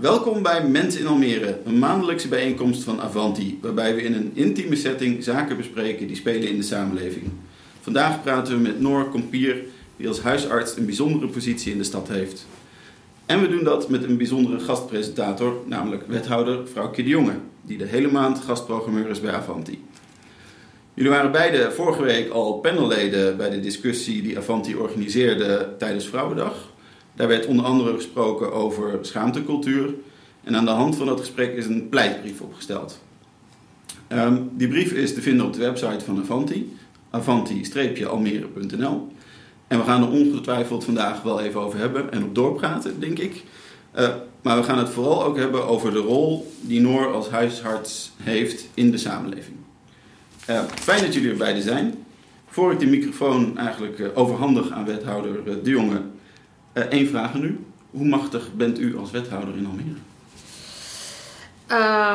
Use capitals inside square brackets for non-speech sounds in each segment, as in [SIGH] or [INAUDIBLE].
Welkom bij Mensen in Almere, een maandelijkse bijeenkomst van Avanti, waarbij we in een intieme setting zaken bespreken die spelen in de samenleving. Vandaag praten we met Noor Kompier, die als huisarts een bijzondere positie in de stad heeft. En we doen dat met een bijzondere gastpresentator, namelijk wethouder Vrouwke de Jonge, die de hele maand gastprogrammeur is bij Avanti. Jullie waren beide vorige week al panelleden bij de discussie die Avanti organiseerde tijdens Vrouwendag. Daar werd onder andere gesproken over schaamtecultuur. En aan de hand van dat gesprek is een pleitbrief opgesteld. Ehm, die brief is te vinden op de website van Avanti, avanti-almere.nl. En we gaan er ongetwijfeld vandaag wel even over hebben en op doorpraten, denk ik. Uh, maar we gaan het vooral ook hebben over de rol die Noor als huisarts heeft in de samenleving. Uh, fijn dat jullie er beide zijn. Voor ik de microfoon eigenlijk uh, overhandig aan wethouder De Jonge, één vraag aan u. Hoe machtig bent u als wethouder in Almere?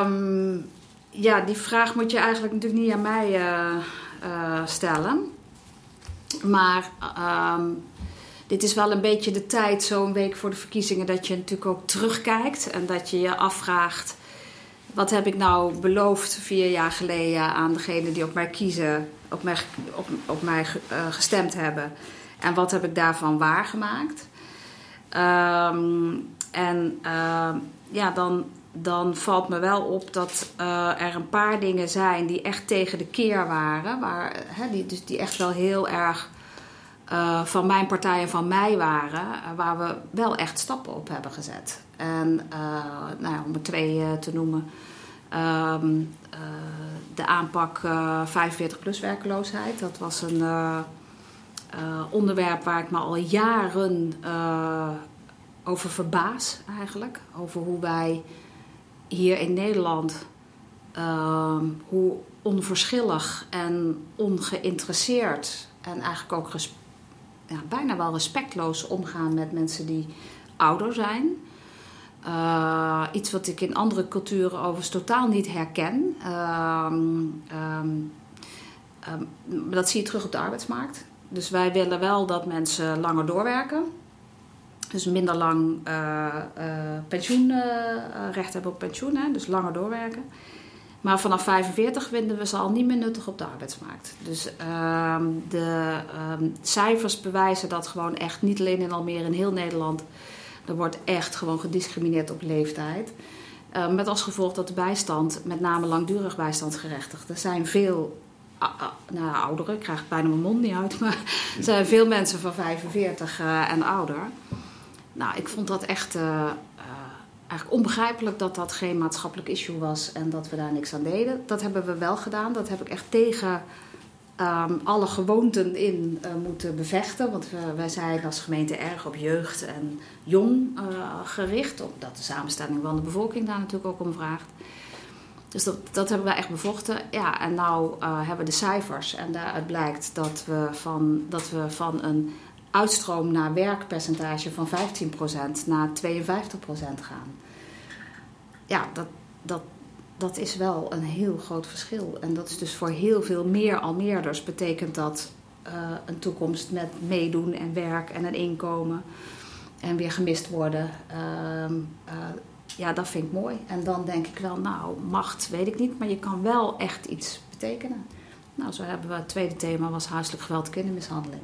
Um, ja, die vraag moet je eigenlijk natuurlijk niet aan mij stellen. Maar um, dit is wel een beetje de tijd, zo'n week voor de verkiezingen, dat je natuurlijk ook terugkijkt en dat je je afvraagt: wat heb ik nou beloofd vier jaar geleden aan degenen die op mij kiezen, op mij, op, op mij gestemd hebben? En wat heb ik daarvan waargemaakt? Um, en uh, ja, dan, dan valt me wel op dat uh, er een paar dingen zijn die echt tegen de keer waren. Waar, die, dus die echt wel heel erg uh, van mijn partij en van mij waren, uh, waar we wel echt stappen op hebben gezet. En nou ja, om er twee te noemen. Um, de aanpak 45 plus werkloosheid. Dat was een onderwerp waar ik me al jaren over verbaas eigenlijk. Over hoe wij hier in Nederland, ehm, hoe onverschillig en ongeïnteresseerd en eigenlijk ook ja, bijna wel respectloos omgaan met mensen die ouder zijn. Uh, iets wat ik in andere culturen overigens totaal niet herken. Uh, um, um, dat zie je terug op de arbeidsmarkt. Dus wij willen wel dat mensen langer doorwerken. Dus minder lang uh, pensioen, recht hebben op pensioen, dus langer doorwerken. Maar vanaf 45 vinden we ze al niet meer nuttig op de arbeidsmarkt. Dus uh, de uh, cijfers bewijzen dat gewoon echt niet alleen in Almere, in heel Nederland. Er wordt echt gewoon gediscrimineerd op leeftijd. Uh, met als gevolg dat de bijstand, met name langdurig bijstandsgerechtigden, zijn veel nou, ouderen, ik krijg bijna mijn mond niet uit, maar er zijn veel mensen van 45 uh, en ouder. Nou, ik vond dat echt uh, eigenlijk onbegrijpelijk dat dat geen maatschappelijk issue was en dat we daar niks aan deden. Dat hebben we wel gedaan. Dat heb ik echt tegen um, alle gewoonten in moeten bevechten. Want wij zijn als gemeente erg op jeugd en jong gericht. Omdat de samenstelling van de bevolking daar natuurlijk ook om vraagt. Dus dat, hebben we echt bevochten. Ja, en nou uh, hebben we de cijfers. En daaruit blijkt dat we van, dat we van een uitstroom naar werkpercentage van 15% naar 52% gaan. Ja, dat, dat, dat is wel een heel groot verschil. En dat is dus voor heel veel meer Almeerders betekent dat uh, een toekomst met meedoen en werk en een inkomen en weer gemist worden. Uh, uh, ja, dat vind ik mooi. En dan denk ik wel, nou, macht weet ik niet, maar je kan wel echt iets betekenen. Nou, zo hebben we het tweede thema was huiselijk geweld, kindermishandeling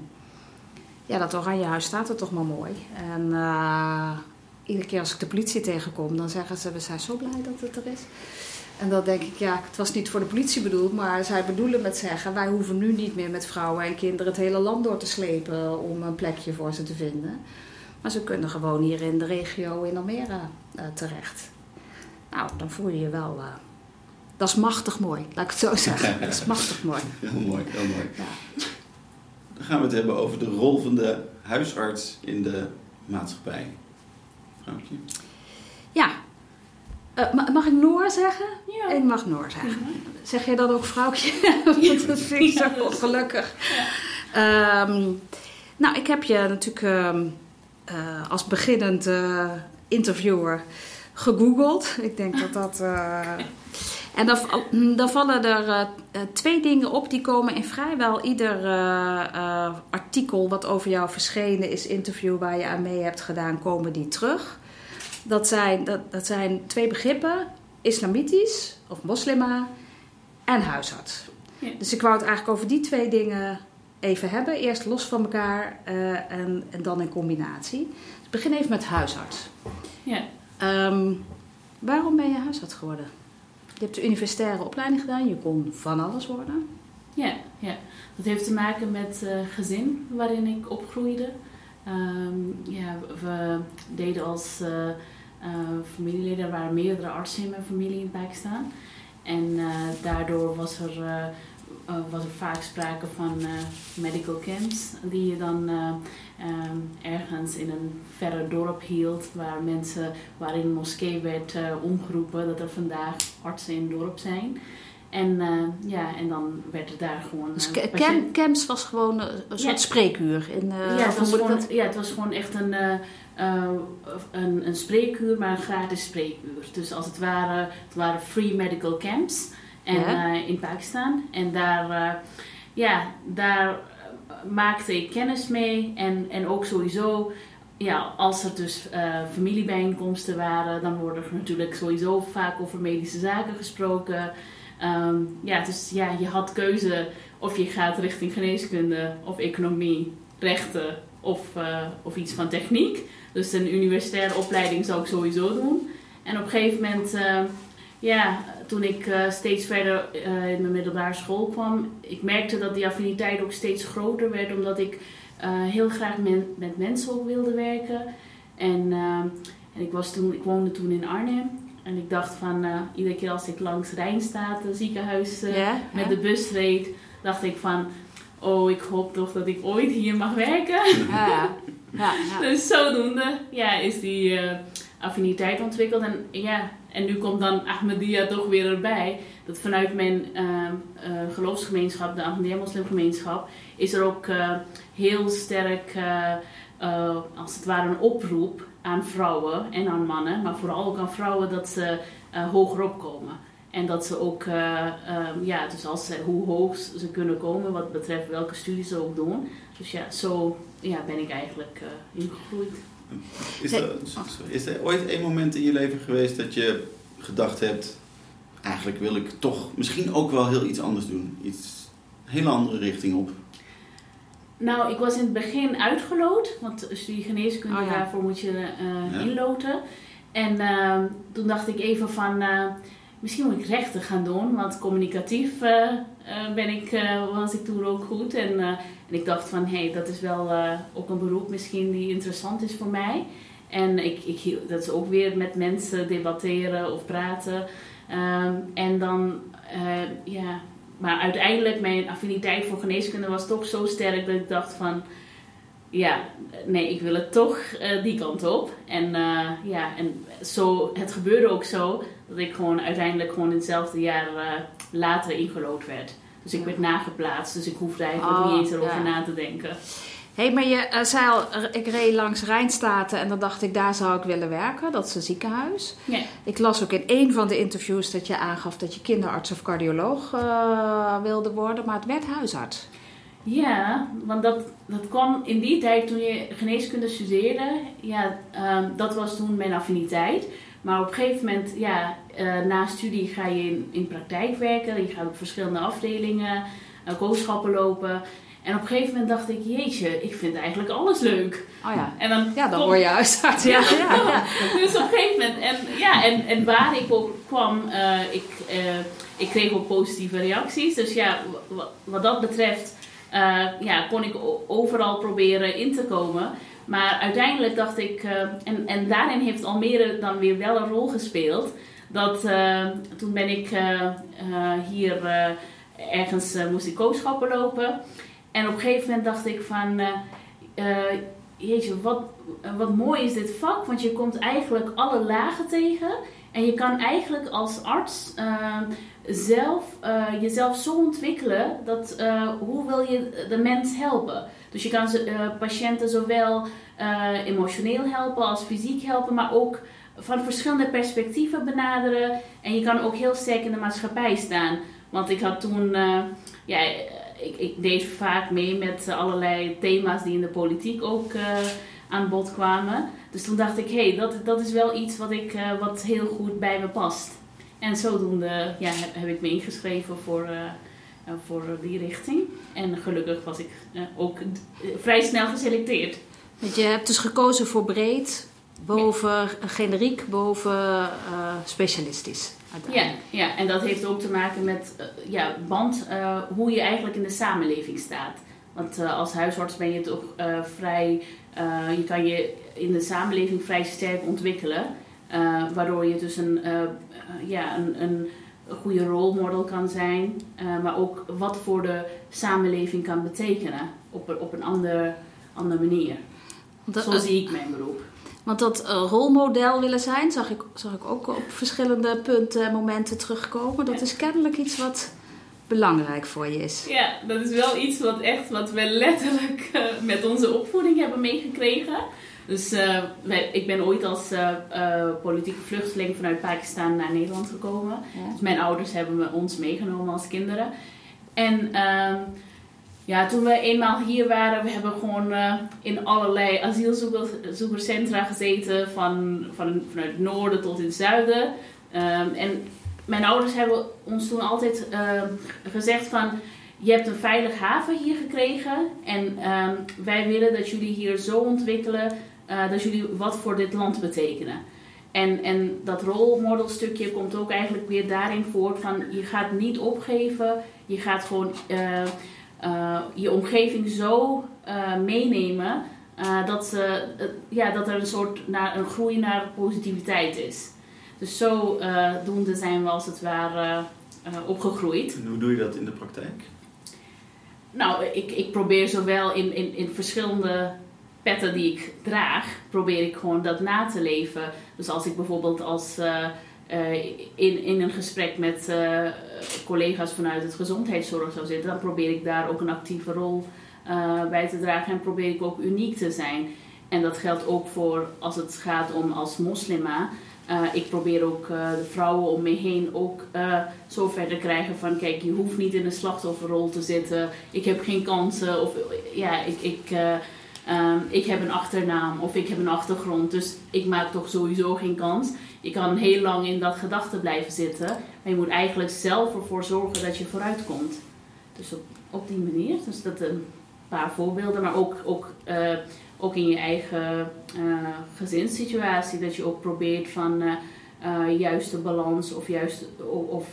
ja, dat Oranjehuis staat er toch maar mooi. En uh, iedere keer als ik de politie tegenkom, dan zeggen ze: We zijn zo blij dat het er is. En dan denk ik, ja, het was niet voor de politie bedoeld, maar zij bedoelen met zeggen: Wij hoeven nu niet meer met vrouwen en kinderen het hele land door te slepen om een plekje voor ze te vinden. Maar ze kunnen gewoon hier in de regio in Almere uh, terecht. Nou, dan voel je je wel. Uh, dat is machtig mooi, laat ik het zo zeggen. Dat is machtig mooi. [LAUGHS] Heel mooi, heel mooi. Ja. Dan gaan we het hebben over de rol van de huisarts in de maatschappij. Vrouwtje. Ja. Uh, mag ik Noor zeggen? Ja. Ik mag Noor zeggen. -hmm. Zeg jij dan ook vrouwtje? [LAUGHS] [LAUGHS] Want dat vind ik zo ongelukkig. Ja. Um, nou, ik heb je natuurlijk um, uh, als beginnend uh, interviewer gegoogeld. Ik denk dat dat en dan, dan vallen er uh, twee dingen op die komen in vrijwel ieder uh, artikel wat over jou verschenen is, interview waar je aan mee hebt gedaan, komen die terug. dat zijn, dat, dat zijn twee begrippen: islamitisch of moslima en huisarts. Ja. Dus ik wou het eigenlijk over die twee dingen even hebben. Eerst los van elkaar eh, en, en dan in combinatie. Ik begin even met huisarts. Ja. Ehm, waarom ben je huisarts geworden? Je hebt de universitaire opleiding gedaan, je kon van alles worden. Ja, ja, dat heeft te maken met het gezin waarin ik opgroeide. Ehm, ja, we deden als eh, familieleden, er waren meerdere artsen in mijn familie in Pakistan. En daardoor was er, eh, was er vaak sprake van eh, medical camps, die je dan ehm, ergens in een verre dorp hield, waar mensen, waarin een moskee werd omgeroepen dat er vandaag artsen in het dorp zijn. En, eh, ja, en dan werd er daar gewoon. Dus patiënt- cam- camps was gewoon een soort Ja. spreekuur. In, eh, ja, het was gewoon, ja, het was gewoon echt een, een, een spreekuur, maar een gratis spreekuur. Dus als het ware, het waren free medical camps en, eh, in Pakistan. En daar, eh, ja, daar eh, maakte ik kennis mee. En, en ook sowieso, ja, als er dus familiebijeenkomsten waren, dan worden er natuurlijk sowieso vaak over medische zaken gesproken. Ehm, ja, dus ja, je had keuze of je gaat richting geneeskunde of economie, rechten of, of iets van techniek. Dus een universitaire opleiding zou ik sowieso doen. En op een gegeven moment, ja, toen ik eh, steeds verder eh, in mijn middelbare school kwam, ik merkte dat die affiniteit ook steeds groter werd, omdat ik eh, heel graag men- met mensen ook wilde werken. En, en ik, was toen, ik woonde toen in Arnhem. En ik dacht van, iedere keer als ik langs Rijnstaat, het ziekenhuis, met de bus reed, dacht ik van, oh, ik hoop toch dat ik ooit hier mag werken. Ja, ja. ja. [LAUGHS] Dus zodoende ja, is die affiniteit ontwikkeld. En, ja, en nu komt dan Ahmadiyya toch weer erbij. Dat vanuit mijn eh, eh, geloofsgemeenschap, de Ahmadiyya-moslimgemeenschap, is er ook eh, heel sterk, eh, als het ware, een oproep aan vrouwen en aan mannen, maar vooral ook aan vrouwen, dat ze eh, hoger opkomen. En dat ze ook, eh, ehm, ja, dus als ze, hoe hoog ze kunnen komen wat betreft welke studies ze ook doen. Dus ja, zo ja, ben ik eigenlijk ingegroeid. Is er, sorry, is er ooit een moment in je leven geweest dat je gedacht hebt... eigenlijk wil ik toch misschien ook wel heel iets anders doen? Iets, een hele andere richting op. Nou, ik was in het begin uitgeloot, want studie geneeskunde, Oh ja. daarvoor moet je eh, Ja. inloten. En ehm, toen dacht ik even van, eh, misschien moet ik rechten gaan doen, want communicatief eh, eh, ben ik, eh, was ik toen ook goed. En, en ik dacht van, hé, hey, dat is wel ook een beroep misschien die interessant is voor mij. En ik, ik, dat is ook weer met mensen debatteren of praten. Ehm, en dan, ja, maar uiteindelijk, mijn affiniteit voor geneeskunde was toch zo sterk dat ik dacht van, ja, nee, ik wil het toch eh, die kant op. En eh, ja, en zo, het gebeurde ook zo dat ik gewoon uiteindelijk gewoon in hetzelfde jaar eh, later ingelood werd. Dus ik Ja. werd nageplaatst, dus ik hoefde eigenlijk Oh, niet eens erover ja. na te denken. Hé, hey, maar je zei al, ik reed langs Rijnstaten en dan dacht ik, daar zou ik willen werken. Dat is een ziekenhuis. Ja. Ik las ook in een van de interviews dat je aangaf dat je kinderarts of cardioloog wilde worden, maar het werd huisarts. Ja, want dat, dat kwam in die tijd toen je geneeskunde studeerde. Ja, ehm, dat was toen mijn affiniteit. Maar op een gegeven moment, ja, eh, na studie ga je in, in praktijk werken. Je gaat op verschillende afdelingen, uh, kooschappen lopen. En op een gegeven moment dacht ik, jeetje, ik vind eigenlijk alles leuk. Oh ja. En dan, Ja, dan kom- word je huisarts. Ja, ja, ja. [LAUGHS] dus op een gegeven moment, en, ja, en, en waar ik ook kwam, eh, ik, ik kreeg ook positieve reacties. Dus ja, wat dat betreft, eh, ja, kon ik overal proberen in te komen. Maar uiteindelijk dacht ik, eh, en, en daarin heeft Almere dan weer wel een rol gespeeld. Dat eh, toen ben ik hier ergens moest ik kooschappen lopen. En op een gegeven moment dacht ik van, jeetje, wat, wat mooi is dit vak. Want je komt eigenlijk alle lagen tegen. En je kan eigenlijk als arts zelf, eh, jezelf zo ontwikkelen dat eh, hoe wil je de mens helpen. Dus je kan eh, patiënten zowel emotioneel helpen als fysiek helpen, maar ook van verschillende perspectieven benaderen. En je kan ook heel sterk in de maatschappij staan. Want ik had toen, ja, ik, ik deed vaak mee met allerlei thema's die in de politiek ook aan bod kwamen. Dus toen dacht ik, hé, hey, dat, dat is wel iets wat, ik, wat heel goed bij me past. En zodoende ja, heb, heb ik me ingeschreven voor, voor die richting. En gelukkig was ik ook vrij snel geselecteerd. Je hebt dus gekozen voor breed, boven generiek, boven specialistisch. Ja, ja, en dat heeft ook te maken met ja, band, uh, hoe je eigenlijk in de samenleving staat. Want uh, als huisarts ben je toch vrij, je kan je in de samenleving vrij sterk ontwikkelen. Waardoor je dus een, ja, een, een goede rolmodel kan zijn. maar ook wat voor de samenleving kan betekenen op, op een ander, andere manier. Zo zie ik mijn beroep. Want dat uh, rolmodel willen zijn, zag ik, zag ik ook op verschillende punten en momenten terugkomen. Dat is kennelijk iets wat belangrijk voor je is. Ja, dat is wel iets wat echt wat we letterlijk uh, met onze opvoeding hebben meegekregen. Dus uh, wij, ik ben ooit als politieke vluchteling vanuit Pakistan naar Nederland gekomen. Ja. Dus mijn ouders hebben ons meegenomen als kinderen. En ehm, ja, toen we eenmaal hier waren, we hebben gewoon in allerlei asielzoekerscentra gezeten, van, van, vanuit het noorden tot in het zuiden. Um, en mijn ouders hebben ons toen altijd uh, gezegd van, je hebt een veilige haven hier gekregen en um, wij willen dat jullie hier zo ontwikkelen uh, dat jullie wat voor dit land betekenen. En, en dat rolmodelstukje komt ook eigenlijk weer daarin voort van, je gaat niet opgeven, je gaat gewoon uh, je omgeving zo meenemen dat, ja, dat er een soort naar, een groei naar positiviteit is. Dus zo doende zijn we als het ware opgegroeid. En hoe doe je dat in de praktijk? Nou, ik, ik probeer zowel in, in, in verschillende petten die ik draag, probeer ik gewoon dat na te leven. Dus als ik bijvoorbeeld als uh, in, in een gesprek met uh, collega's vanuit het gezondheidszorg zou zitten, dan probeer ik daar ook een actieve rol uh, bij te dragen en probeer ik ook uniek te zijn. En dat geldt ook voor als het gaat om als moslima. Ik probeer ook de vrouwen om me heen ook zo ver te krijgen van kijk, je hoeft niet in een slachtofferrol te zitten. Ik heb geen kansen of ja, ik, ik, um, ik heb een achternaam of ik heb een achtergrond, dus ik maak toch sowieso geen kans je kan heel lang in dat gedachte blijven zitten. Maar je moet eigenlijk zelf ervoor zorgen dat je vooruit komt. Dus op, op die manier. Dus dat een paar voorbeelden. Maar ook, ook, ook in je eigen uh, gezinssituatie. Dat je ook probeert van uh, juiste balans of, juist, of,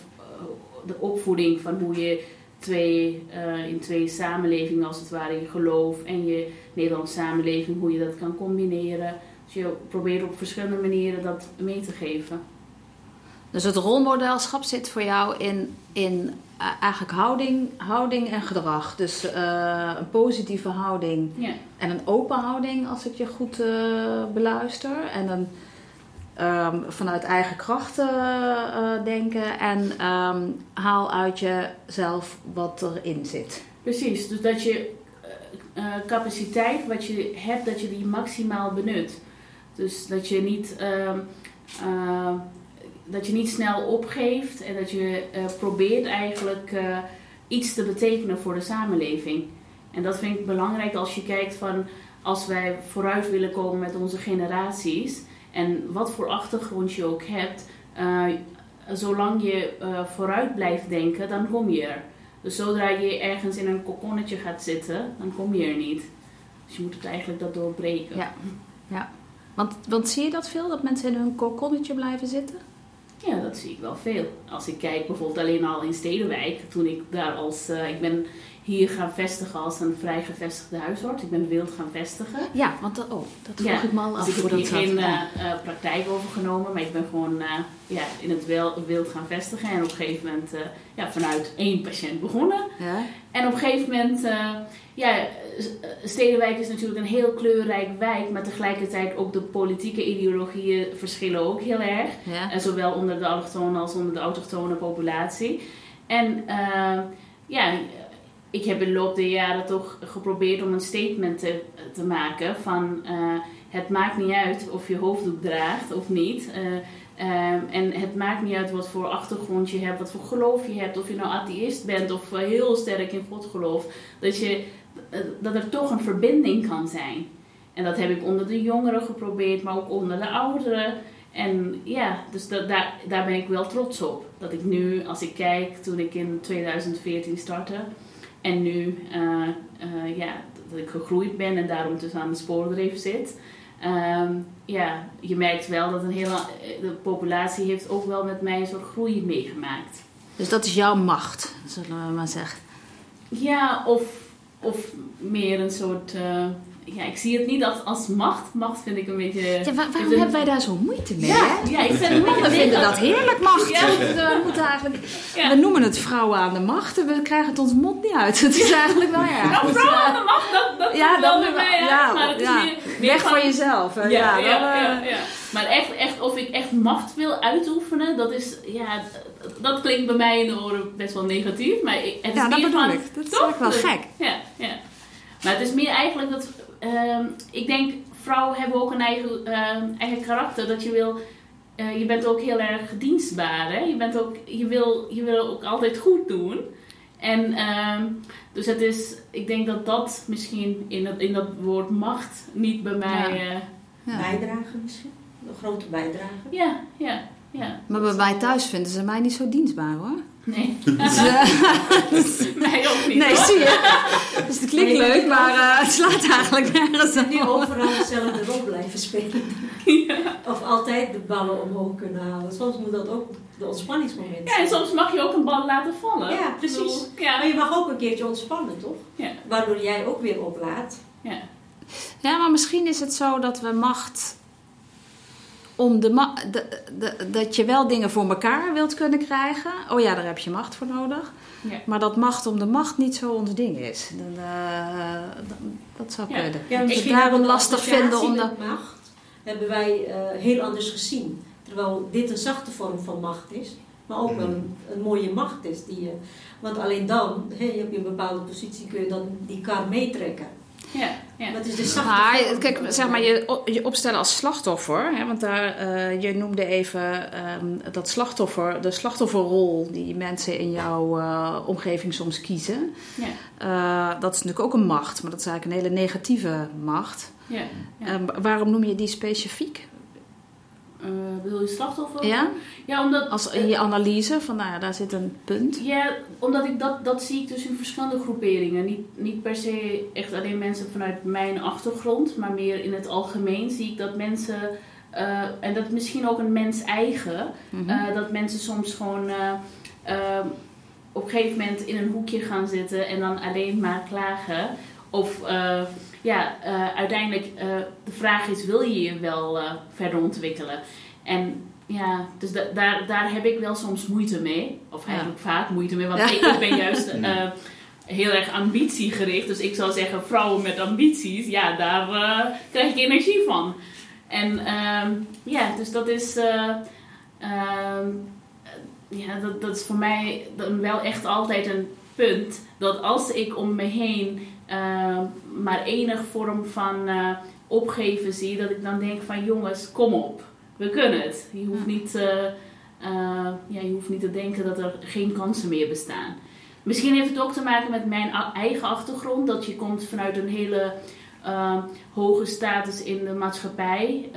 de opvoeding van hoe je twee, in twee samenlevingen als het ware, je geloof en je Nederlandse samenleving, hoe je dat kan combineren. Dus je probeert op verschillende manieren dat mee te geven. Dus het rolmodelschap zit voor jou in, in eh, eigenlijk houding, houding en gedrag. Dus uh, een positieve houding ja. en een open houding, als ik je goed uh, beluister. En een um, vanuit eigen krachten uh, denken en um, haal uit jezelf wat erin zit. Precies, dus dat je capaciteit wat je hebt, dat je die maximaal benut. Dus dat je niet, uh, dat je niet snel opgeeft en dat je uh, probeert eigenlijk uh, iets te betekenen voor de samenleving. En dat vind ik belangrijk als je kijkt van als wij vooruit willen komen met onze generaties en wat voor achtergrond je ook hebt, zolang je vooruit blijft denken, dan kom je er. Dus zodra je ergens in een kokonnetje gaat zitten, dan kom je er niet. Dus je moet het eigenlijk dat doorbreken. Ja, ja. Want, want zie je dat veel, dat mensen in hun kokonnetje blijven zitten? Ja, dat zie ik wel veel. Als ik kijk bijvoorbeeld alleen al in Stedenwijk, toen ik daar als, uh, ik ben hier gaan vestigen als een vrij gevestigde huisarts. Ik ben wild gaan vestigen. Ja, want dat, oh, dat vroeg ja, ik me al af. Dus ik heb hier geen uh, uh, praktijk overgenomen, maar ik ben gewoon ja, in het wild gaan vestigen. En op een gegeven moment ja, vanuit één patiënt begonnen. Ja. En op een gegeven moment ja, Stedenwijk is natuurlijk een heel kleurrijk wijk, maar tegelijkertijd ook de politieke ideologieën verschillen ook heel erg. Ja. En zowel onder de allochtone als onder de autochtone populatie. En uh, ja, ik heb in de loop der jaren toch geprobeerd om een statement te, te maken van uh, het maakt niet uit of je hoofddoek draagt of niet. Uh, um, en het maakt niet uit wat voor achtergrond je hebt, wat voor geloof je hebt, of je nou atheïst bent of heel sterk in God gelooft. Dat je eh, dat er toch een verbinding kan zijn. en dat heb ik onder de jongeren geprobeerd, maar ook onder de ouderen. En ja, dus dat, daar, daar ben ik wel trots op. Dat ik nu, als ik kijk, toen ik in 2014 startte en nu, uh, uh, ja, dat ik gegroeid ben en daarom dus aan de spoordreef zit. Um, ja, je merkt wel dat een hele, de populatie heeft ook wel met mij een soort groei meegemaakt. Dus dat is jouw macht, zullen we maar zeggen. Ja, of, of meer een soort. Ja, ik zie het niet als, als macht. Macht vind ik een beetje. Ja, waar, waarom hebben wij daar zo moeite mee? Ja, ja ik vind Mannen vinden dat heerlijk, macht. Ja. We, moeten eigenlijk, ja. we noemen het vrouwen aan de macht en we krijgen het ons mond niet uit. [LAUGHS] Het is eigenlijk wel ja. Nou, vrouwen aan de macht, dat, dat ja, wel bij mij ja, maar het is Weg van, van jezelf. Ja, ja, dan, ja, ja, Maar echt, echt, of ik echt macht wil uitoefenen, dat is. Ja, dat klinkt bij mij in de oren best wel negatief. Maar het is ja, dat meer bedoel van, ik. Dat is toch wel gek. Ja, ja. Maar het is meer eigenlijk dat uh, ik denk, vrouwen hebben ook een eigen, uh, eigen karakter. Dat je wil, uh, je bent ook heel erg dienstbaar. Hè? Je, bent ook, je, wil, je wil ook altijd goed doen. En ehm, dus het is, ik denk dat dat misschien in, het, in dat woord macht niet bij mij. Ja. Ja. Bijdragen misschien? Een grote bijdrage? Ja, ja, ja. Maar bij mij thuis vinden ze mij niet zo dienstbaar hoor. Nee. Dus, [LAUGHS] Mij ook niet. Nee, hoor. zie je. Nee, leuk, maar uh, het slaat eigenlijk nergens Die op. overal dezelfde rol blijven spelen. [LAUGHS] Of altijd de ballen omhoog kunnen halen. Soms moet dat ook de ontspanningsmoment Ja, en zijn. soms mag je ook een bal laten vallen. Ja, precies. bedoel, Ja, Maar je mag ook een keertje ontspannen, toch? ja, Waardoor jij ook weer oplaadt. ja. Ja, maar misschien is het zo dat we macht om de, ma de, de- dat je wel dingen voor elkaar wilt kunnen krijgen. Oh ja, daar heb je macht voor nodig. Ja. Maar dat macht om de macht niet zo ons ding is. Dan, eh, dan- dat zou Ja. kunnen. Ja, we daarom lastig vinden om de... macht hebben wij eh, heel anders gezien. Terwijl dit een zachte vorm van macht is. Maar ook wel een, een mooie macht is. Die want alleen dan, hè, je hebt je een bepaalde positie, kun je dan die kar meetrekken. Ja, het is de zachte Maar vorm kijk, zeg maar, je, je opstellen als slachtoffer. Hè, want daar, eh, je noemde even ehm, dat slachtoffer, de slachtofferrol die mensen in jouw eh, omgeving soms kiezen. Ja. Eh, dat is natuurlijk ook een macht, maar dat is eigenlijk een hele negatieve macht. ja. Ja. Eh, waarom noem je die specifiek? Eh, bedoel je slachtoffer? Ja? Ja, omdat... Als in je analyse van, nou ja, daar zit een punt. Ja, omdat ik dat, dat zie ik dus in verschillende groeperingen. Niet, niet per se echt alleen mensen vanuit mijn achtergrond, maar meer in het algemeen zie ik dat mensen, eh, en dat is misschien ook een mens eigen, Mhm. eh, dat mensen soms gewoon eh, eh, op een gegeven moment in een hoekje gaan zitten en dan alleen maar klagen. Of ja, eh, uiteindelijk uh, de vraag is, wil je je wel uh, verder ontwikkelen? En ja, dus da daar, daar heb ik wel soms moeite mee. Of eigenlijk ja. vaak moeite mee, want ja. ik, ik, ben juist [LAUGHS] heel erg ambitiegericht. Dus ik zou zeggen, vrouwen met ambities, ja, daar krijg ik energie van. En ja, dus dat is... ehm, ja, dat, dat is voor mij dan wel echt altijd een punt. Dat als ik om me heen uh, maar enig vorm van uh, opgeven zie, dat ik dan denk van jongens, kom op, we kunnen het. Je hoeft, niet, uh, ja, je hoeft niet te denken dat er geen kansen meer bestaan. Misschien heeft het ook te maken met mijn eigen achtergrond, dat je komt vanuit een hele hoge status in de maatschappij.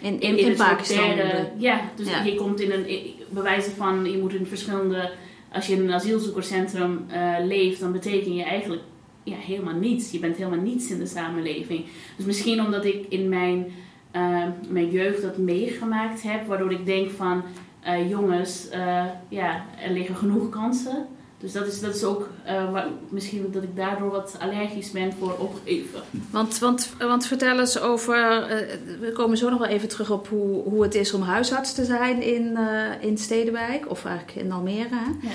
in, in, in, in Pakistan. Ja, dus ja. je komt in een, bewijzen van, je moet in verschillende, als je in een asielzoekerscentrum leeft, dan betekent je eigenlijk ja, helemaal niets. Je bent helemaal niets in de samenleving. Dus misschien omdat ik in mijn, uh, mijn jeugd dat meegemaakt heb, waardoor ik denk van uh, jongens, uh, ja, er liggen genoeg kansen. Dus dat is, dat is ook waar, misschien dat ik daardoor wat allergisch ben voor opgeven. Want, want, want vertel eens over, we komen zo nog wel even terug op hoe, hoe het is om huisarts te zijn in, in Stedenwijk, of eigenlijk in Almere. Hè? Ja.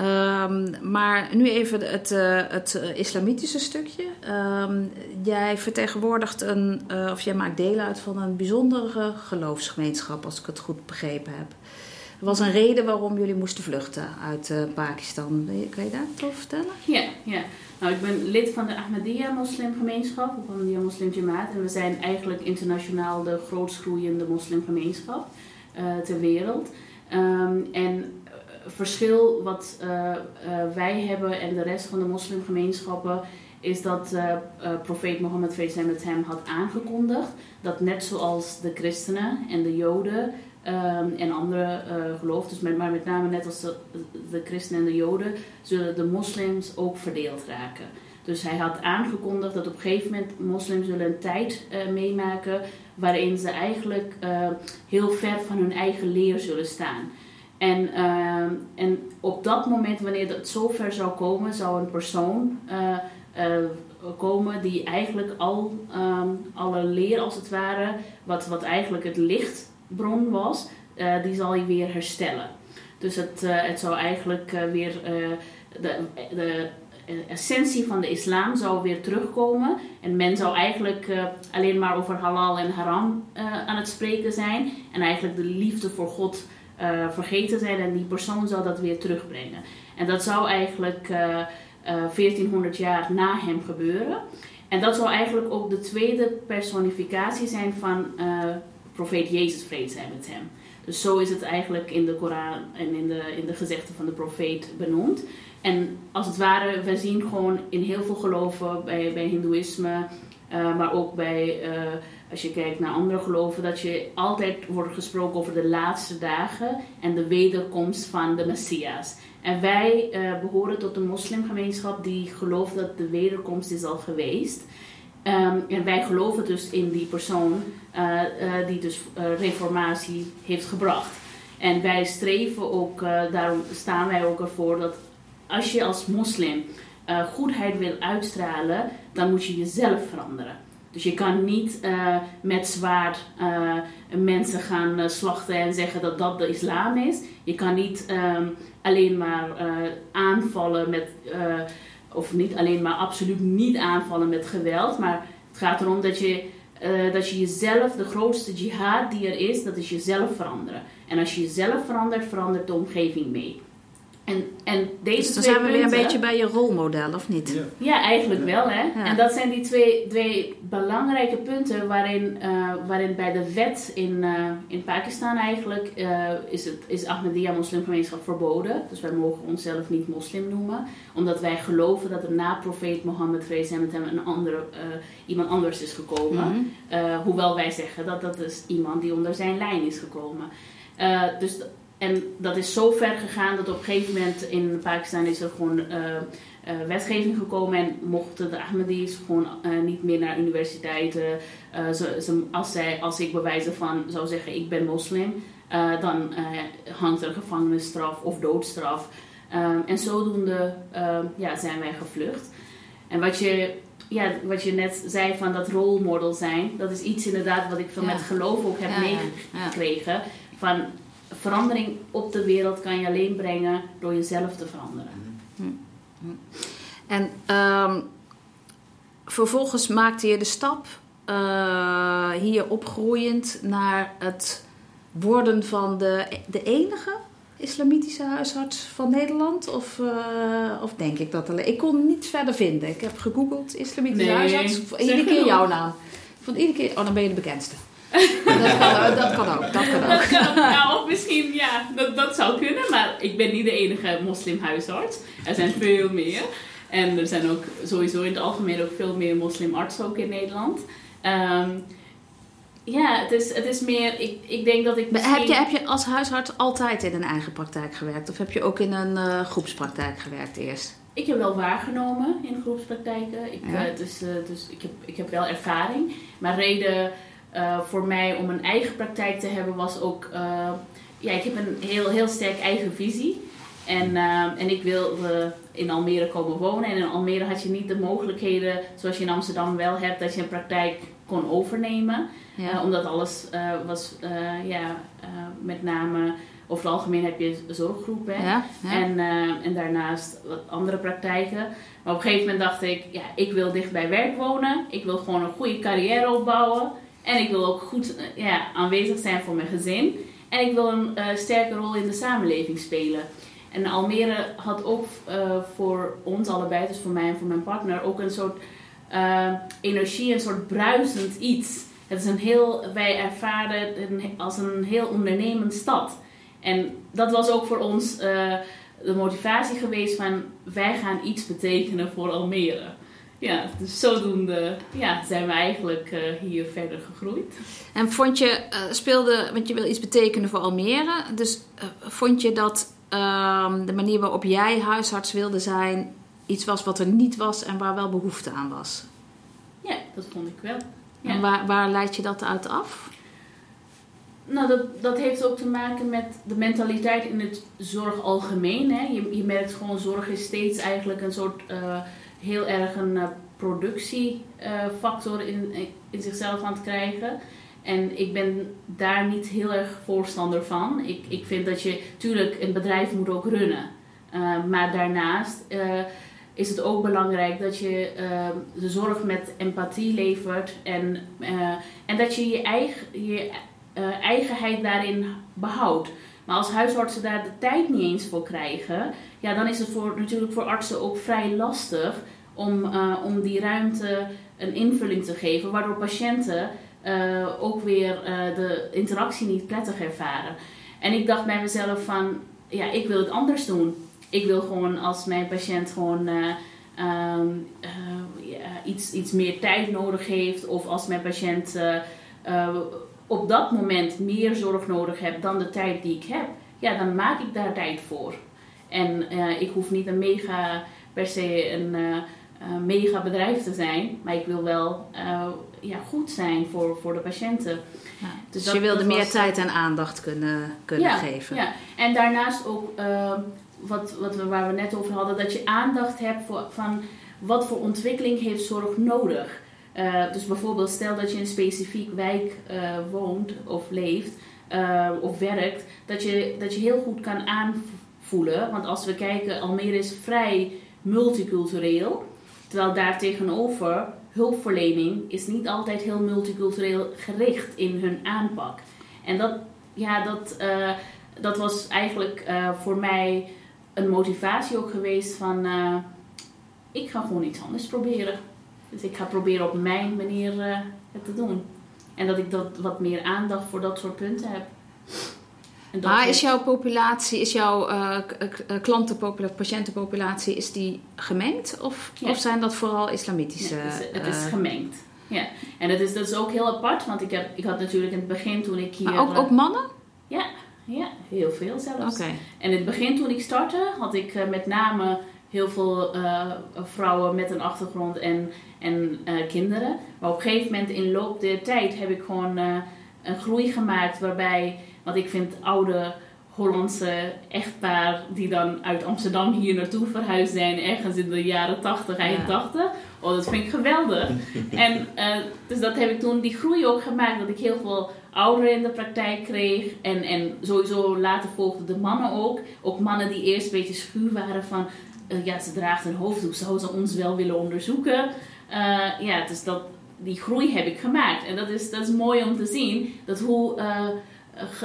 Um, maar nu even het, uh, het uh, islamitische stukje. Um, jij vertegenwoordigt een, uh, of jij maakt deel uit van een bijzondere geloofsgemeenschap, als ik het goed begrepen heb. Er was een reden waarom jullie moesten vluchten uit Pakistan. Kan je daar wat vertellen? Ja, ja. Nou, ik ben lid van de Ahmadiyya moslimgemeenschap, of Ahmadiyya Moslim Jamaat. En we zijn eigenlijk internationaal de grootst groeiende moslimgemeenschap ter wereld. Um, en verschil wat uh, uh, wij hebben en de rest van de moslimgemeenschappen is dat uh, profeet Mohammed met hem had aangekondigd dat net zoals de christenen en de joden um, en andere uh, geloven, dus met, maar met name net als de, de christenen en de joden, zullen de moslims ook verdeeld raken. Dus hij had aangekondigd dat op een gegeven moment moslims zullen een tijd uh, meemaken waarin ze eigenlijk uh, heel ver van hun eigen leer zullen staan. En, uh, en op dat moment, wanneer dat zover zou komen, zou een persoon komen die eigenlijk al um, alle leer als het ware, wat, wat eigenlijk het lichtbron was, die zal hij weer herstellen. Dus het, het zou eigenlijk weer de, de essentie van de islam zou weer terugkomen. En men zou eigenlijk alleen maar over halal en haram aan het spreken zijn. En eigenlijk de liefde voor God uh, vergeten zijn. En die persoon zou dat weer terugbrengen. En dat zou eigenlijk 1400 jaar na hem gebeuren. En dat zou eigenlijk ook de tweede personificatie zijn van profeet Jezus, vrede zijn met hem. Dus zo is het eigenlijk in de Koran en in de, in de gezegden van de profeet benoemd. En als het ware, we zien gewoon in heel veel geloven, bij, bij Hindoeïsme, uh, maar ook bij, uh, als je kijkt naar andere geloven, dat je altijd wordt gesproken over de laatste dagen en de wederkomst van de Messias. En wij uh, behoren tot een moslimgemeenschap die gelooft dat de wederkomst is al geweest. Um, en wij geloven dus in die persoon die dus reformatie heeft gebracht. En wij streven ook, daarom staan wij ook ervoor dat als je als moslim goedheid wil uitstralen, dan moet je jezelf veranderen. Dus je kan niet uh, met zwaard uh, mensen gaan slachten en zeggen dat dat de islam is. Je kan niet um, alleen maar aanvallen met, of niet alleen maar absoluut niet aanvallen met geweld. Maar het gaat erom dat je, dat je jezelf, de grootste jihad die er is, dat is jezelf veranderen. En als je jezelf verandert, verandert de omgeving mee. En, en deze dus dan twee zijn we weer een beetje bij je rolmodel, of niet? Ja. Ja, eigenlijk wel. Hè? Ja. En dat zijn die twee, twee belangrijke punten waarin, eh, waarin bij de wet in, eh, in Pakistan eigenlijk eh, is, het, is Ahmadiyya moslimgemeenschap verboden. Dus wij mogen onszelf niet moslim noemen. Omdat wij geloven dat er na profeet Mohammed vrede zij met hem een andere, eh, iemand anders is gekomen. Mhm. Eh, hoewel wij zeggen dat dat is iemand die onder zijn lijn is gekomen. Eh, dus, en dat is zo ver gegaan dat op een gegeven moment in Pakistan is er gewoon eh, eh, wetgeving gekomen en mochten de Ahmadis gewoon eh, niet meer naar universiteiten. Ze, ze, als, zij, als ik bewijzen van zou zeggen ik ben moslim, dan hangt er gevangenisstraf of doodstraf. En zodoende ja, zijn wij gevlucht. En wat je, ja, wat je net zei van dat rolmodel zijn, dat is iets inderdaad wat ik Ja. met geloof ook heb Ja, ja, ja. meegekregen. Van verandering op de wereld kan je alleen brengen door jezelf te veranderen. En ehm, vervolgens maakte je de stap eh, hier opgroeiend naar het worden van de, de enige islamitische huisarts van Nederland? Of, eh, of denk ik dat alleen? Ik kon niet verder vinden. Ik heb gegoogeld islamitische Nee, huisarts. Iedere keer genoeg. jouw naam. Van iedere keer, oh dan ben je de bekendste. Dat, kan, dat kan ook, dat kan ook. Dat kan, nou, of misschien, ja, dat, dat zou kunnen, maar ik ben niet de enige moslimhuisarts. Er zijn veel meer. En er zijn ook sowieso in het algemeen ook veel meer moslimartsen ook in Nederland. Ehm, ja, het is, het is meer, ik, ik denk dat ik Maar Heb je, misschien- heb je als huisarts altijd in een eigen praktijk gewerkt? Of heb je ook in een eh, groepspraktijk gewerkt eerst? Ik heb wel waargenomen in groepspraktijken. Ik, Ja. eh, dus, eh, dus ik, heb, ik heb wel ervaring. Maar reden eh, voor mij om een eigen praktijk te hebben was ook... eh, ja, ik heb een heel, heel sterk eigen visie. En, eh, en ik wilde in Almere komen wonen. En in Almere had je niet de mogelijkheden, zoals je in Amsterdam wel hebt, dat je een praktijk kon overnemen. Omdat alles was, ja, met name, over het algemeen heb je zorggroepen. hè. ja, ja. En, en daarnaast wat andere praktijken. Maar op een gegeven moment dacht ik, ja, ik wil dicht bij werk wonen. Ik wil gewoon een goede carrière opbouwen. En ik wil ook goed eh, ja, aanwezig zijn voor mijn gezin. En ik wil een eh, sterke rol in de samenleving spelen. En Almere had ook eh, voor ons allebei, dus voor mij en voor mijn partner, ook een soort energie, een soort bruisend iets. Het is een heel, wij ervaren het als een heel ondernemend stad. En dat was ook voor ons de motivatie geweest van wij gaan iets betekenen voor Almere. Ja, dus zodoende ja, zijn we eigenlijk uh, hier verder gegroeid. En vond je, uh, speelde, want je wil iets betekenen voor Almere, dus uh, vond je dat ehm, de manier waarop jij huisarts wilde zijn iets was wat er niet was en waar wel behoefte aan was? Ja, dat vond ik wel. Ja. En waar, waar leid je dat uit af? Nou, dat, dat heeft ook te maken met de mentaliteit in het zorg algemeen. Hè. Je, je merkt gewoon, zorg is steeds eigenlijk een soort heel erg een uh, productiefactor in, in zichzelf aan het krijgen. En ik ben daar niet heel erg voorstander van. Ik, ik vind dat je, tuurlijk, een bedrijf moet ook runnen. maar daarnaast is het ook belangrijk dat je de zorg met empathie levert. En, en dat je je eigen, je eigenheid daarin behoudt. Maar als huisartsen daar de tijd niet eens voor krijgen, ja, dan is het voor, natuurlijk voor artsen ook vrij lastig om, uh, om die ruimte een invulling te geven, waardoor patiënten uh, ook weer de interactie niet prettig ervaren. En ik dacht bij mezelf van, ja, ik wil het anders doen. Ik wil gewoon als mijn patiënt gewoon um, ja, iets, iets meer tijd nodig heeft, of als mijn patiënt op dat moment meer zorg nodig heb dan de tijd die ik heb, ja, dan maak ik daar tijd voor. En uh, ik hoef niet een mega, per se een uh, mega bedrijf te zijn, maar ik wil wel ja, goed zijn voor, voor de patiënten. Ja, dus, dus je wilde meer tijd en aandacht kunnen, kunnen ja, geven. Ja, en daarnaast ook wat, wat we, waar we net over hadden, dat je aandacht hebt voor, van wat voor ontwikkeling heeft zorg nodig. Uh, dus bijvoorbeeld, stel dat je in een specifiek wijk uh, woont of leeft uh, of werkt, dat je, dat je heel goed kan aanvoelen. Want als we kijken, Almere is vrij multicultureel. Terwijl daar tegenover hulpverlening is niet altijd heel multicultureel gericht in hun aanpak. En dat, ja, dat, dat was eigenlijk voor mij een motivatie ook geweest van ik ga gewoon iets anders proberen. Dus ik ga proberen op mijn manier het te doen. En dat ik dat wat meer aandacht voor dat soort punten heb. Maar is jouw populatie, is jouw uh, klantenpopulatie, patiëntenpopulatie, is die gemengd? Of, ja. of zijn dat vooral islamitische? Ja, het, is, het is gemengd. Ja, en dat is, dat is ook heel apart, want ik, heb, ik had natuurlijk in het begin toen ik hier... Maar ook, ook mannen? Ja, ja, heel veel zelfs. Okay. En in het begin toen ik startte, had ik uh, met name heel veel uh, vrouwen met een achtergrond en, en uh, kinderen. Maar op een gegeven moment in loop der tijd heb ik gewoon een groei gemaakt waarbij, wat ik vind, oude Hollandse echtpaar die dan uit Amsterdam hier naartoe verhuisd zijn, ergens in de jaren 80, eind ja. 80. Oh, dat vind ik geweldig. [LAUGHS] en dus dat heb ik toen die groei ook gemaakt, dat ik heel veel ouderen in de praktijk kreeg. En, en sowieso later volgden de mannen ook. Ook mannen die eerst een beetje schuw waren van uh, ja, ze draagt een hoofddoek, zou ze ons wel willen onderzoeken? Uh, ja, dus dat, die groei heb ik gemaakt. En dat is, dat is mooi om te zien, dat hoe,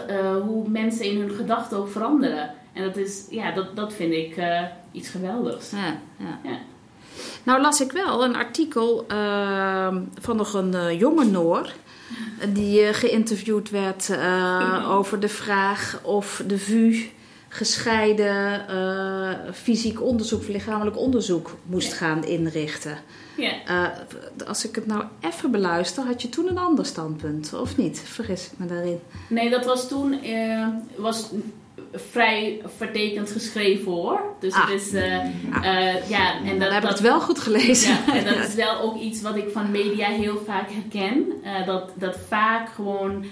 uh, hoe mensen in hun gedachten ook veranderen. En dat, is, ja, dat, dat vind ik iets geweldigs. Ja, ja. ja. Nou las ik wel een artikel ehm, van nog een jonge Noor die geïnterviewd werd [LAUGHS] over de vraag of de VU gescheiden fysiek onderzoek of lichamelijk onderzoek moest gaan inrichten. Ja. Uh, als ik het nou even beluister, had je toen een ander standpunt, of niet? Vergis ik me daarin? Nee, dat was toen uh, was vrij vertekend geschreven hoor. Dus ah. het is, ah. ja, en dat, heb ik het wel goed gelezen. Ja, en dat [LAUGHS] is wel ook iets wat ik van media heel vaak herken. dat, dat vaak gewoon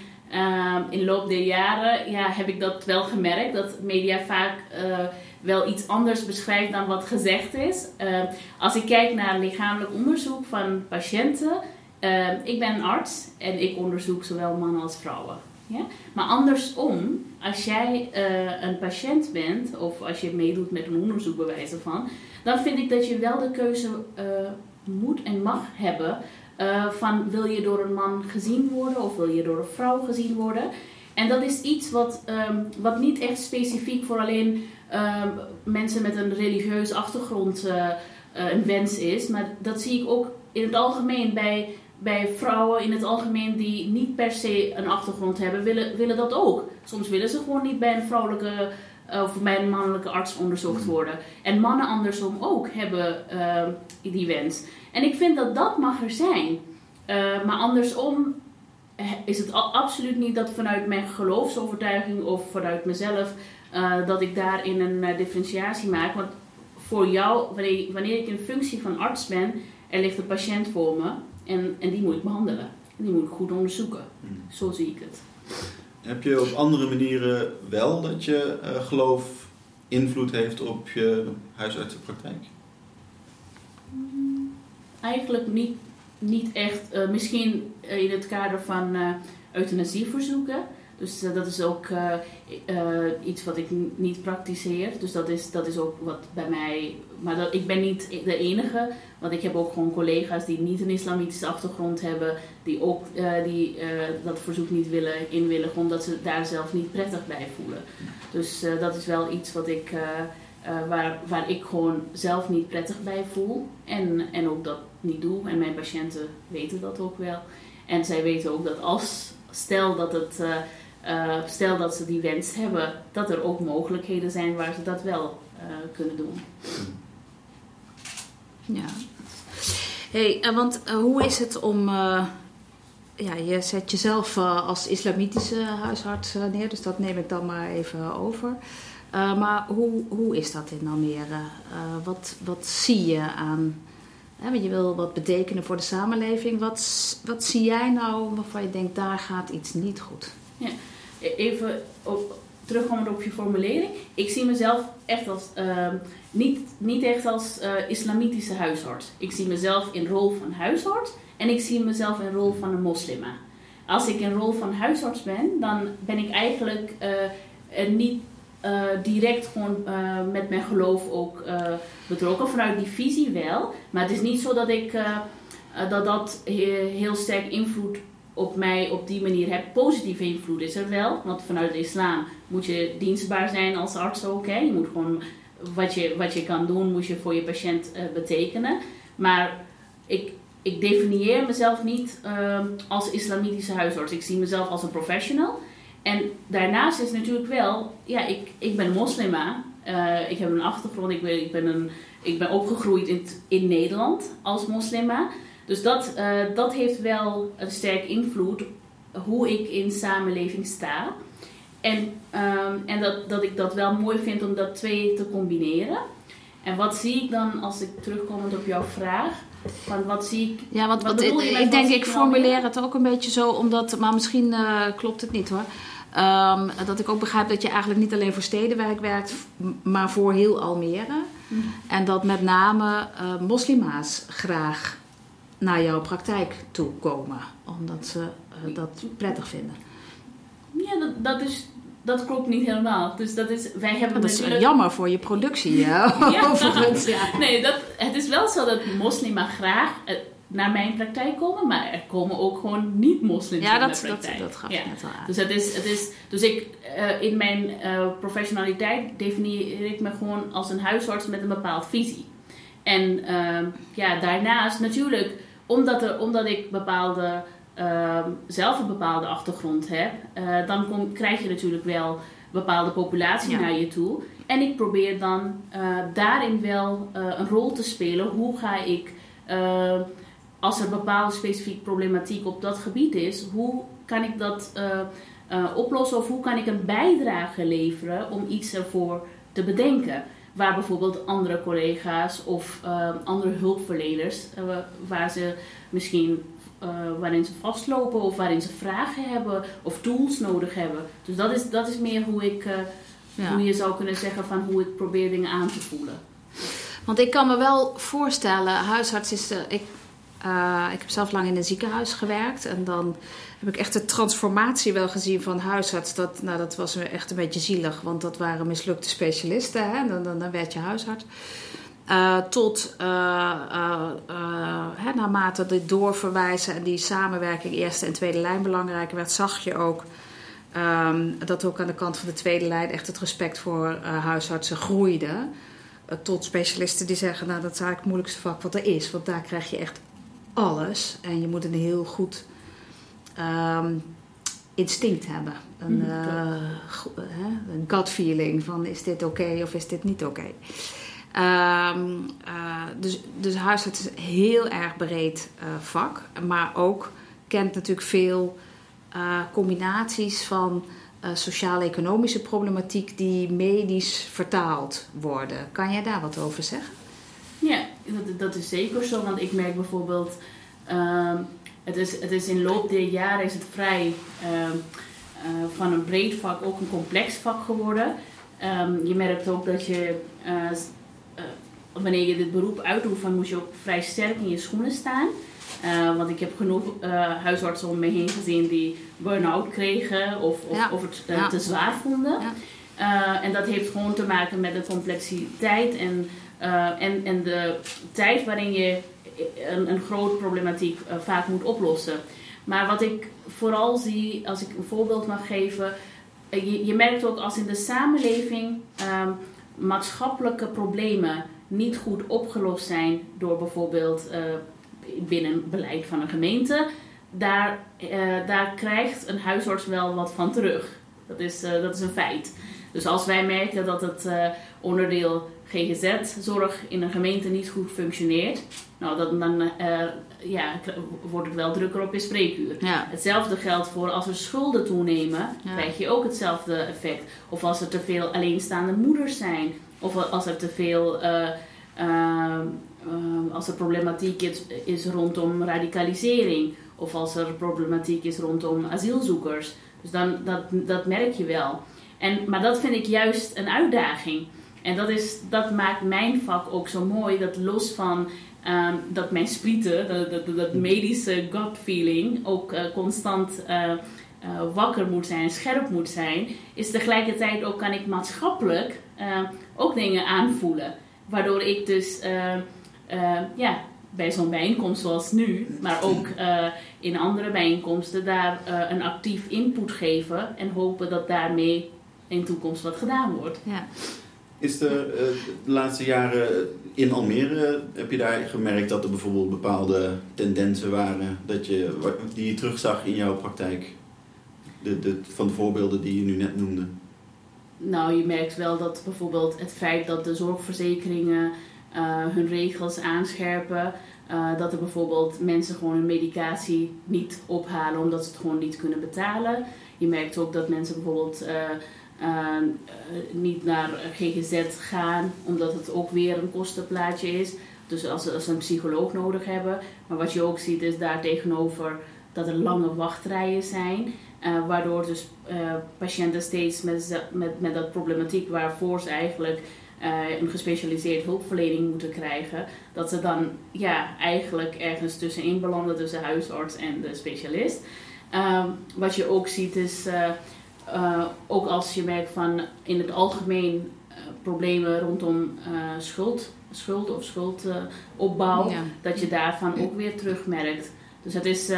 in de loop der jaren ja, heb ik dat wel gemerkt. Dat media vaak wel iets anders beschrijft dan wat gezegd is. Uh, als ik kijk naar lichamelijk onderzoek van patiënten. Uh, ik ben een arts en ik onderzoek zowel mannen als vrouwen. Ja? Maar andersom, als jij uh, een patiënt bent of als je meedoet met een onderzoek bij wijze van, dan vind ik dat je wel de keuze uh, moet en mag hebben uh, van wil je door een man gezien worden of wil je door een vrouw gezien worden. En dat is iets wat, um, wat niet echt specifiek voor alleen mensen met een religieuze achtergrond uh, uh, een wens is. Maar dat zie ik ook in het algemeen bij, bij vrouwen in het algemeen die niet per se een achtergrond hebben, willen, willen dat ook. Soms willen ze gewoon niet bij een vrouwelijke of mijn mannelijke arts onderzocht worden. En mannen andersom ook hebben uh, die wens. En ik vind dat dat mag er zijn. Uh, maar andersom is het absoluut niet dat vanuit mijn geloofsovertuiging of vanuit mezelf uh, dat ik daarin een differentiatie maak. Want voor jou, wanneer, wanneer ik in functie van arts ben, er ligt een patiënt voor me en, en die moet ik behandelen. En die moet ik goed onderzoeken. Hmm. Zo zie ik het. Heb je op andere manieren wel dat je uh, geloof invloed heeft op je huisartsenpraktijk? Hmm, eigenlijk niet, niet echt. Uh, misschien in het kader van uh, euthanasieverzoeken. Dus dat is ook iets wat ik niet praktiseer. Dus dat is, dat is ook wat bij mij. Maar ik ben niet de enige. Want ik heb ook gewoon collega's die niet een islamitische achtergrond hebben, die ook die, dat verzoek niet willen inwilligen, omdat ze daar zelf niet prettig bij voelen. Dus dat is wel iets wat ik, waar, waar ik gewoon zelf niet prettig bij voel en, en ook dat niet doe. En mijn patiënten weten dat ook wel. En zij weten ook dat als, stel dat het. Stel dat ze die wens hebben, dat er ook mogelijkheden zijn waar ze dat wel kunnen doen. Ja. Hey, want uh, hoe is het om. Ja, je zet jezelf als islamitische huisarts neer, dus dat neem ik dan maar even over. maar hoe, hoe is dat in Almere? wat, wat zie je aan. Hè, want je wil wat betekenen voor de samenleving. Wat, wat zie jij nou waarvan je denkt, daar gaat iets niet goed? Ja, even op, terugkomend op je formulering. Ik zie mezelf echt als, uh, niet, niet echt als uh, islamitische huisarts. Ik zie mezelf in rol van huisarts en ik zie mezelf in rol van een moslima. Als ik in rol van huisarts ben, dan ben ik eigenlijk uh, niet direct gewoon met mijn geloof ook betrokken. Vanuit die visie wel. Maar het is niet zo dat ik dat, dat heel sterk invloed op mij op die manier hebt. Positieve invloed is er wel, want vanuit de islam moet je dienstbaar zijn als arts ook. Hè? Je moet gewoon wat je, wat je kan doen, moet je voor je patiënt uh, betekenen. Maar ik, ik definieer mezelf niet uh, als islamitische huisarts. Ik zie mezelf als een professional. En daarnaast is natuurlijk wel, ja, ik, ik ben moslima. Uh, ik heb een achtergrond, ik ben, ik ben, een, ik ben opgegroeid in, in Nederland als moslima. Dus dat, uh, dat heeft wel een sterk invloed hoe ik in samenleving sta. En, um, en dat, dat ik dat wel mooi vind om dat twee te combineren. En wat zie ik dan als ik terugkomend op jouw vraag? Van wat zie ik? Ja, wat, wat, ik, ik denk, ik formuleer het ook een beetje zo, omdat, maar misschien uh, klopt het niet hoor. Um, dat ik ook begrijp dat je eigenlijk niet alleen voor stedenwerk werkt, maar voor heel Almere. Mm. En dat met name uh, moslima's graag naar jouw praktijk toe komen, omdat ze uh, dat prettig vinden. Ja, dat, dat, is, dat klopt niet helemaal. Dus dat is, wij hebben dat natuurlijk... is jammer voor je productie, [LAUGHS] ja. [LAUGHS] overigens. Ja. Nee, dat, het is wel zo dat moslimen graag eh, naar mijn praktijk komen, maar er komen ook gewoon niet-moslims ja, naar dat, mijn praktijk. Ja, dat gaf je net al aan. Dus, het is, het is, dus ik, uh, in mijn uh, professionaliteit definieer ik me gewoon als een huisarts met een bepaald visie. En uh, ja, daarnaast natuurlijk omdat, er, omdat ik bepaalde, uh, zelf een bepaalde achtergrond heb, uh, dan kom, krijg je natuurlijk wel bepaalde populatie ja. naar je toe. En ik probeer dan uh, daarin wel een rol te spelen. Hoe ga ik, als er bepaalde specifieke problematiek op dat gebied is, hoe kan ik dat oplossen of hoe kan ik een bijdrage leveren om iets ervoor te bedenken? Waar bijvoorbeeld andere collega's of uh, andere hulpverleners, uh, waar ze misschien uh, waarin ze vastlopen of waarin ze vragen hebben of tools nodig hebben. Dus dat is, dat is meer hoe ik, ja. hoe je zou kunnen zeggen van hoe ik probeer dingen aan te voelen. Want ik kan me wel voorstellen, huisarts is. ik, ik heb zelf lang in een ziekenhuis gewerkt en dan heb ik echt de transformatie wel gezien van huisarts. Dat, nou, dat was echt een beetje zielig, want dat waren mislukte specialisten. Hè? Dan, dan, dan werd je huisarts. Uh, tot uh, uh, hè, naarmate de doorverwijzen en die samenwerking eerste en tweede lijn belangrijker werd, zag je ook um, dat ook aan de kant van de tweede lijn echt het respect voor huisartsen groeide. tot specialisten die zeggen, nou dat is eigenlijk het moeilijkste vak wat er is, want daar krijg je echt alles en je moet een heel goed um, instinct hebben. Een, Mhm, eh, een gut feeling van is dit oké of is dit niet oké. Ehm, eh, dus, dus huisarts is een heel erg breed eh, vak, maar ook kent natuurlijk veel combinaties van sociaal-economische problematiek die medisch vertaald worden. Kan jij daar wat over zeggen? Ja, dat, dat is zeker zo. Want ik merk bijvoorbeeld, ehm, het, is, het is in loop der jaren is het vrij ehm, eh, van een breed vak ook een complex vak geworden. Ehm, je merkt ook dat je, eh, eh, wanneer je dit beroep uitoefent, moet je ook vrij sterk in je schoenen staan. Want ik heb genoeg huisartsen om me heen gezien die burn-out kregen of, of, Ja. of het Ja. te zwaar vonden. Ja. En dat heeft gewoon te maken met de complexiteit en, en, en de tijd waarin je een, een groot problematiek eh, vaak moet oplossen. Maar wat ik vooral zie, als ik een voorbeeld mag geven, eh, je, je merkt ook als in de samenleving ehm, maatschappelijke problemen niet goed opgelost zijn door bijvoorbeeld eh, binnen beleid van een gemeente, daar, daar krijgt een huisarts wel wat van terug. Dat is, dat is een feit. Dus als wij merken dat het onderdeel GGZ-zorg in een gemeente niet goed functioneert, nou, dan, dan eh, ja, wordt het wel drukker op je spreekuur. Ja. Hetzelfde geldt voor als er schulden toenemen, Ja. krijg je ook hetzelfde effect. Of als er te veel alleenstaande moeders zijn, of als er te veel. eh, ehm, als er problematiek is, is rondom radicalisering, of als er problematiek is rondom asielzoekers. Dus dan, dat, dat merk je wel. En, maar dat vind ik juist een uitdaging. En dat, is, dat maakt mijn vak ook zo mooi, dat los van ehm, dat mijn sprieten, dat, dat, medische gut feeling, ook eh, constant eh, eh, wakker moet zijn, scherp moet zijn, is tegelijkertijd ook kan ik maatschappelijk ook dingen aanvoelen. Waardoor ik dus ja, bij zo'n bijeenkomst zoals nu, maar ook in andere bijeenkomsten, daar een actief input geven en hopen dat daarmee in de toekomst wat gedaan wordt. Ja. Is er eh, de laatste jaren in Almere, heb je daar gemerkt dat er bijvoorbeeld bepaalde tendensen waren dat je, die je terugzag in jouw praktijk? De, de, van de voorbeelden die je nu net noemde. Nou, je merkt wel dat bijvoorbeeld het feit dat de zorgverzekeringen eh, hun regels aanscherpen, eh, dat er bijvoorbeeld mensen gewoon hun medicatie niet ophalen omdat ze het gewoon niet kunnen betalen. Je merkt ook dat mensen bijvoorbeeld eh, eh, eh, niet naar GGZ gaan omdat het ook weer een kostenplaatje is. Dus als als ze een psycholoog nodig hebben. Maar wat je ook ziet is daar tegenover dat er lange wachtrijen zijn. Eh, waardoor dus eh, patiënten steeds met, met, met dat problematiek waarvoor ze eigenlijk eh, een gespecialiseerd hulpverlening moeten krijgen, dat ze dan ja, eigenlijk ergens tussenin belanden tussen huisarts en de specialist. Ehm, wat je ook ziet is, eh, ook als je merkt van in het algemeen eh, problemen rondom eh, schuld, schuld of schuldopbouw, Ja. dat je daarvan ook weer terugmerkt. Dus het is,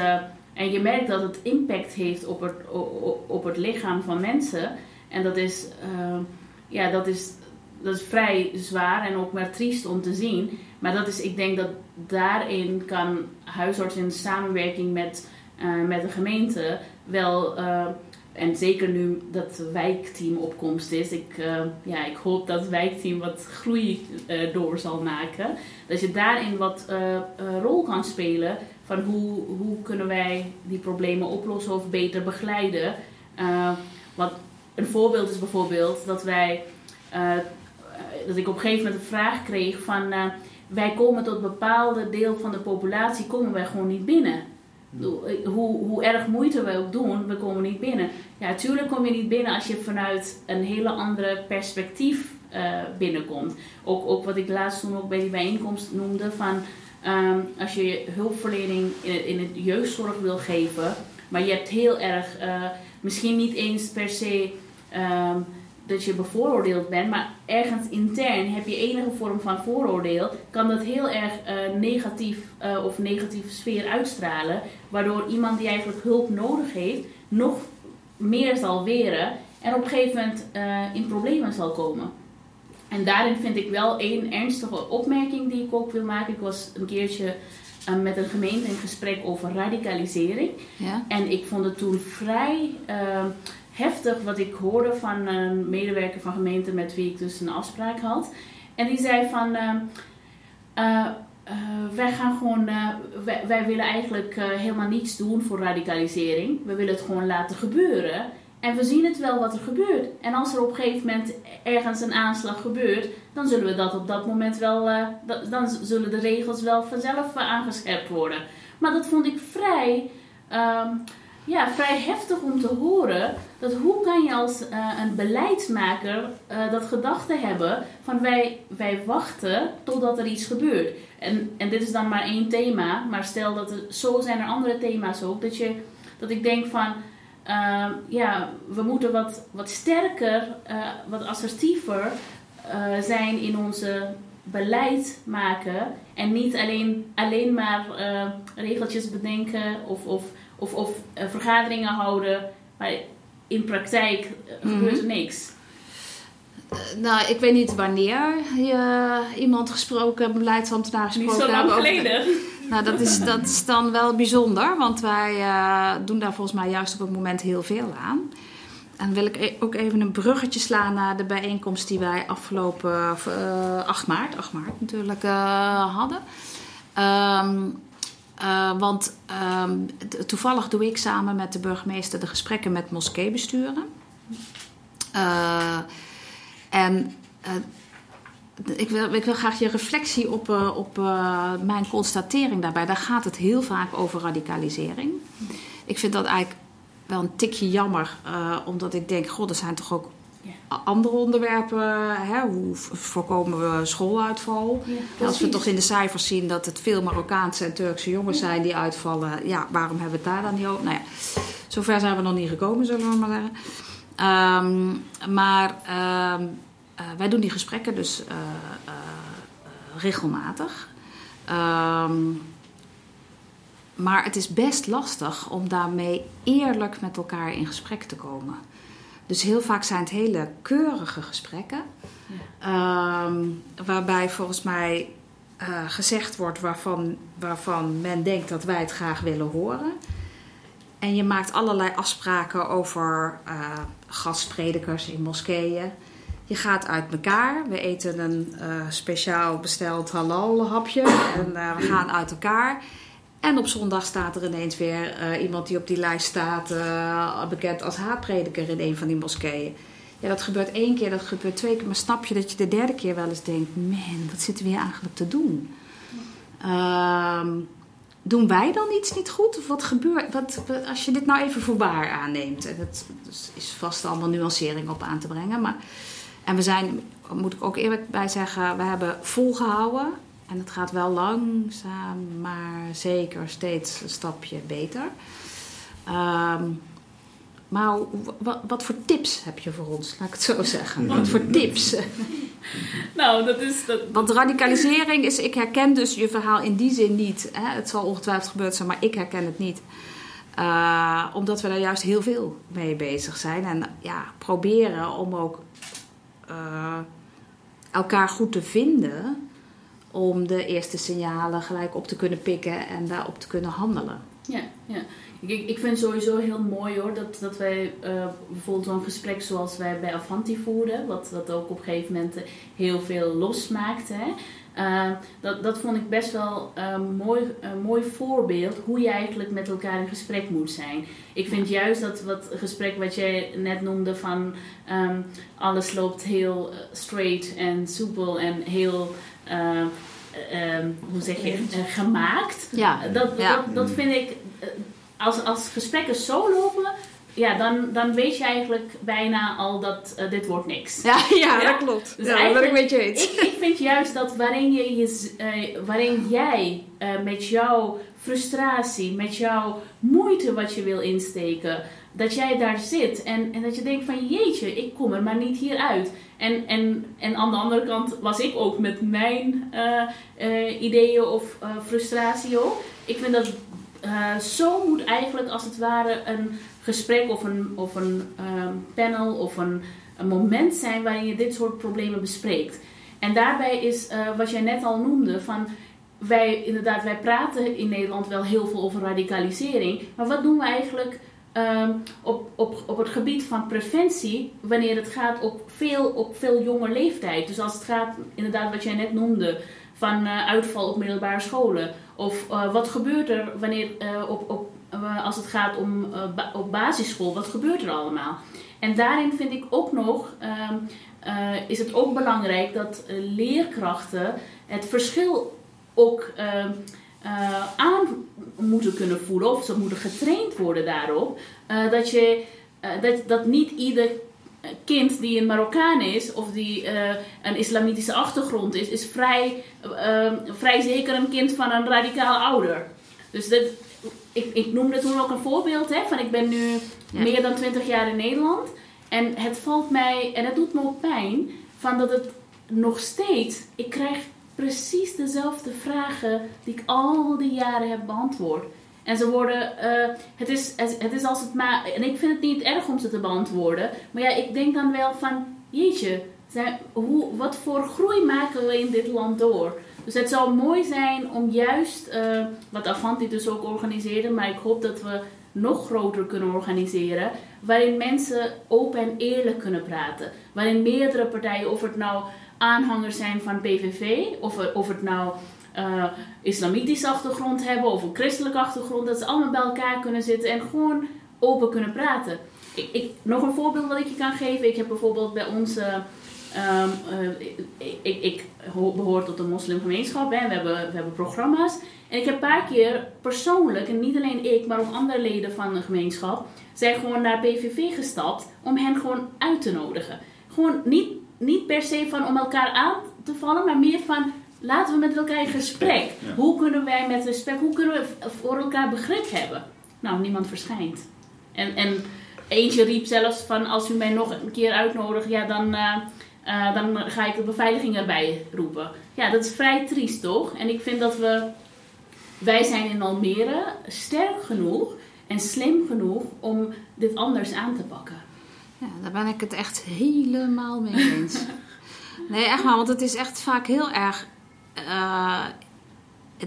en je merkt dat het impact heeft op het, op het lichaam van mensen. En dat is, ja, dat is, dat is vrij zwaar en ook maar triest om te zien. Maar dat is, ik denk dat daarin kan huisarts in samenwerking met, met de gemeente wel, en zeker nu dat wijkteam opkomst is, ik, eh, ja, ik hoop dat wijkteam wat groei eh, door zal maken. Dat je daarin wat eh, rol kan spelen van hoe, hoe kunnen wij die problemen oplossen of beter begeleiden. Want een voorbeeld is bijvoorbeeld dat wij, dat ik op een gegeven moment een vraag kreeg van wij komen tot een bepaalde deel van de populatie komen wij gewoon niet binnen. Eh, Hoe, hoe erg moeite we ook doen, we komen niet binnen. Ja, natuurlijk kom je niet binnen als je vanuit een hele andere perspectief eh, binnenkomt. Ook, ook wat ik laatst toen ook bij die bijeenkomst noemde van ehm, als je hulpverlening in, in het jeugdzorg wil geven, maar je hebt heel erg, eh, misschien niet eens per se ehm, dat je bevooroordeeld bent, maar ergens intern heb je enige vorm van vooroordeel, kan dat heel erg eh, negatief eh, of negatieve sfeer uitstralen, waardoor iemand die eigenlijk hulp nodig heeft, nog meer zal weren en op een gegeven moment eh, in problemen zal komen. En daarin vind ik wel één ernstige opmerking die ik ook wil maken. Ik was een keertje met een gemeente een gesprek over radicalisering. Ja? En ik vond het toen vrij heftig wat ik hoorde van een medewerker van gemeente met wie ik dus een afspraak had. En die zei van, eh, eh, eh, wij gaan gewoon, eh, wij, wij willen eigenlijk helemaal niets doen voor radicalisering. We willen het gewoon laten gebeuren. En we zien het wel wat er gebeurt. En als er op een gegeven moment ergens een aanslag gebeurt, dan zullen we dat op dat moment wel, da- dan zullen de regels wel vanzelf aangescherpt worden. Maar dat vond ik vrij, ehm, ja, vrij heftig om te horen. Dat hoe kan je als eh, een beleidsmaker eh, dat gedachte hebben van wij, wij wachten totdat er iets gebeurt. En, en dit is dan maar één thema, maar stel dat er, zo zijn er andere thema's ook. Dat, je, dat ik denk van, eh, ja, we moeten wat, wat sterker, eh, wat assertiever zijn in onze beleid maken. En niet alleen, alleen maar regeltjes bedenken of, of, of, of eh, vergaderingen houden. Maar in praktijk eh, gebeurt er niks. Nou, ik weet niet wanneer je iemand gesproken, beleidsambtenaar Niet gesproken zo lang geleden. [LAUGHS] Nou, dat is, dat is dan wel bijzonder, want wij eh, doen daar volgens mij juist op het moment heel veel aan. En wil ik e- ook even een bruggetje slaan naar de bijeenkomst die wij afgelopen eh 8 maart, 8 maart natuurlijk, eh, hadden. Ehm, eh, want ehm, toevallig doe ik samen met de burgemeester de gesprekken met moskeebesturen. Eh, en eh, ik wil, ik wil graag je reflectie op, op mijn constatering daarbij. Daar gaat het heel vaak over radicalisering. Ik vind dat eigenlijk wel een tikje jammer, omdat ik denk: God, er zijn toch ook Ja. andere onderwerpen. Hè? Hoe voorkomen we schooluitval? Ja, Als we toch in de cijfers zien dat het veel Marokkaanse en Turkse jongens zijn die uitvallen, ja, waarom hebben we het daar dan niet over? Nou ja, zover zijn we nog niet gekomen, zullen we maar zeggen. Ehm, maar ehm, eh, wij doen die gesprekken dus eh, eh, regelmatig. Ehm, maar het is best lastig om daarmee eerlijk met elkaar in gesprek te komen. Dus heel vaak zijn het hele keurige gesprekken. Ehm, waarbij volgens mij eh, gezegd wordt waarvan, waarvan men denkt dat wij het graag willen horen. En je maakt allerlei afspraken over eh, gastpredikers in moskeeën. Je gaat uit elkaar. We eten een eh, speciaal besteld halal hapje. En we gaan uit elkaar. En op zondag staat er ineens weer eh, iemand die op die lijst staat, eh, bekend als haatprediker in een van die moskeeën. Ja, dat gebeurt één keer, dat gebeurt twee keer. Maar snap je dat je de derde keer wel eens denkt: man, wat zitten we hier eigenlijk te doen? Ehm, doen wij dan iets niet goed? Of wat gebeurt wat, als je dit nou even voor waar aanneemt? En dus is vast allemaal nuancering op aan te brengen. Maar, en we zijn, moet ik ook eerlijk bij zeggen, we hebben volgehouden. En het gaat wel langzaam, maar zeker steeds een stapje beter. Ehm, maar wat, wat voor tips heb je voor ons? Laat ik het zo zeggen. Wat voor tips? [LAUGHS] Nou, dat is... Dat, Want radicalisering is, ik herken dus je verhaal in die zin niet. Hè? Het zal ongetwijfeld gebeurd zijn, maar ik herken het niet. Eh, omdat we daar juist heel veel mee bezig zijn. En ja, proberen om ook eh, elkaar goed te vinden. Om de eerste signalen gelijk op te kunnen pikken en daarop te kunnen handelen. Ja, ja. Ik, ik vind het sowieso heel mooi hoor dat, dat wij eh, bijvoorbeeld zo'n gesprek zoals wij bij Avanti voerden, wat, wat ook op een gegeven moment eh, heel veel losmaakte. Hè. Eh, dat, dat vond ik best wel een mooi, mooi voorbeeld hoe je eigenlijk met elkaar in gesprek moet zijn. Ik vind juist dat wat gesprek wat jij net noemde van ehm, alles loopt heel straight en soepel en heel, hoe zeg je, eh, gemaakt. Ja, Dat, Ja. dat, dat vind ik, eh, als, als gesprekken zo lopen, ja, dan, dan weet je eigenlijk bijna al dat eh, dit wordt niks. ja, [LAUGHS] ja, Ja. dat klopt. Dus ja, dat ben ik met je eens. Ik, ik vind juist dat waarin, je je, eh, waarin jij eh, met jouw frustratie, met jouw moeite wat je wil insteken, dat jij daar zit en, en dat je denkt van jeetje, ik kom er maar niet hier uit. En, en, en aan de andere kant was ik ook met mijn eh, eh, ideeën of eh, frustratie ook. Ik vind dat zo moet eigenlijk als het ware een gesprek of een, of een panel of een, een moment zijn waarin je dit soort problemen bespreekt. En daarbij is wat jij net al noemde van wij, inderdaad, wij praten in Nederland wel heel veel over radicalisering. Maar wat doen we eigenlijk ehm, op, op, op het gebied van preventie wanneer het gaat op veel, op veel jonge leeftijd? Dus als het gaat, inderdaad, wat jij net noemde, van uh, uitval op middelbare scholen. Of uh, wat gebeurt er wanneer, uh, op, op, als het gaat om op basisschool, wat gebeurt er allemaal? En daarin vind ik ook nog, um, is het ook belangrijk dat leerkrachten het verschil ook uh, uh, aan moeten kunnen voelen of ze moeten getraind worden daarop. Uh, dat, je, dat, dat niet ieder kind die een Marokkaan is of die een islamitische achtergrond is, is vrij, ehm, vrij zeker een kind van een radicaal ouder. Dus dat, ik, ik noemde toen ook een voorbeeld hè, van ik ben nu ja. meer dan 20 jaar in Nederland. En het valt mij, en het doet me ook pijn, van dat het nog steeds, ik krijg precies dezelfde vragen die ik al die jaren heb beantwoord. En ze worden, uh, het, is, het is als het maar, en ik vind het niet erg om ze te beantwoorden, maar ja, ik denk dan wel van, jeetje, zijn, hoe, wat voor groei maken we in dit land door? Dus het zou mooi zijn om juist, uh, wat Avanti dus ook organiseerde, maar ik hoop dat we nog groter kunnen organiseren, waarin mensen open en eerlijk kunnen praten. Waarin meerdere partijen, of het nou aanhangers zijn van PVV, of, of het nou uh, islamitische achtergrond hebben of een christelijke achtergrond, dat ze allemaal bij elkaar kunnen zitten en gewoon open kunnen praten. Ik, ik, nog een voorbeeld wat ik je kan geven. Ik heb bijvoorbeeld bij ons. Uh, um, uh, ik, ik, behoor tot een moslimgemeenschap en we hebben, we hebben programma's. En ik heb een paar keer persoonlijk, en niet alleen ik, maar ook andere leden van de gemeenschap, zijn gewoon naar PVV gestapt om hen gewoon uit te nodigen. Gewoon niet niet per se van om elkaar aan te vallen, maar meer van laten we met elkaar in gesprek. Hoe kunnen wij met respect, hoe kunnen we voor elkaar begrip hebben? Nou, niemand verschijnt. En, en eentje riep zelfs van als u mij nog een keer uitnodigt, ja, dan, uh, uh, dan ga ik de beveiliging erbij roepen. Ja, dat is vrij triest toch? En ik vind dat we, wij zijn in Almere sterk genoeg en slim genoeg om dit anders aan te pakken. Ja, daar ben ik het echt helemaal mee eens. [LAUGHS] nee, echt maar, want het is echt vaak heel erg. Uh,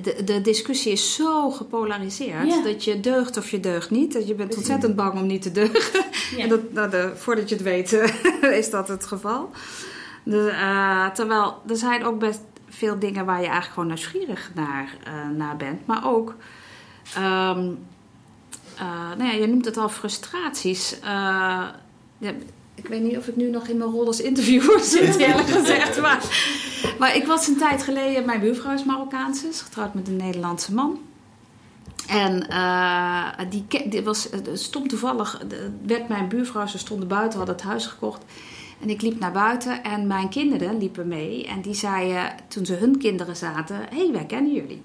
de, de discussie is zo gepolariseerd ja. dat je deugt of je deugt niet. Dat je bent ontzettend bang om niet te deugen. Ja. en dat, nou, de, voordat je het weet, [LAUGHS] is dat het geval. Dus, uh, terwijl er zijn ook best veel dingen waar je eigenlijk gewoon nieuwsgierig naar, uh, naar bent. Maar ook, um, nou ja, je noemt het al frustraties ja, ik weet niet of ik nu nog in mijn rol als interviewer [LAUGHS] zit, eerlijk gezegd. Maar, maar ik was een tijd geleden, mijn buurvrouw is Marokkaanse, is getrouwd met een Nederlandse man. En uh, die, die was, stond toevallig, werd mijn buurvrouw, ze stonden buiten, hadden het huis gekocht. En ik liep naar buiten en mijn kinderen liepen mee. En die zeiden, toen ze hun kinderen zaten, hé, hey, wij kennen jullie.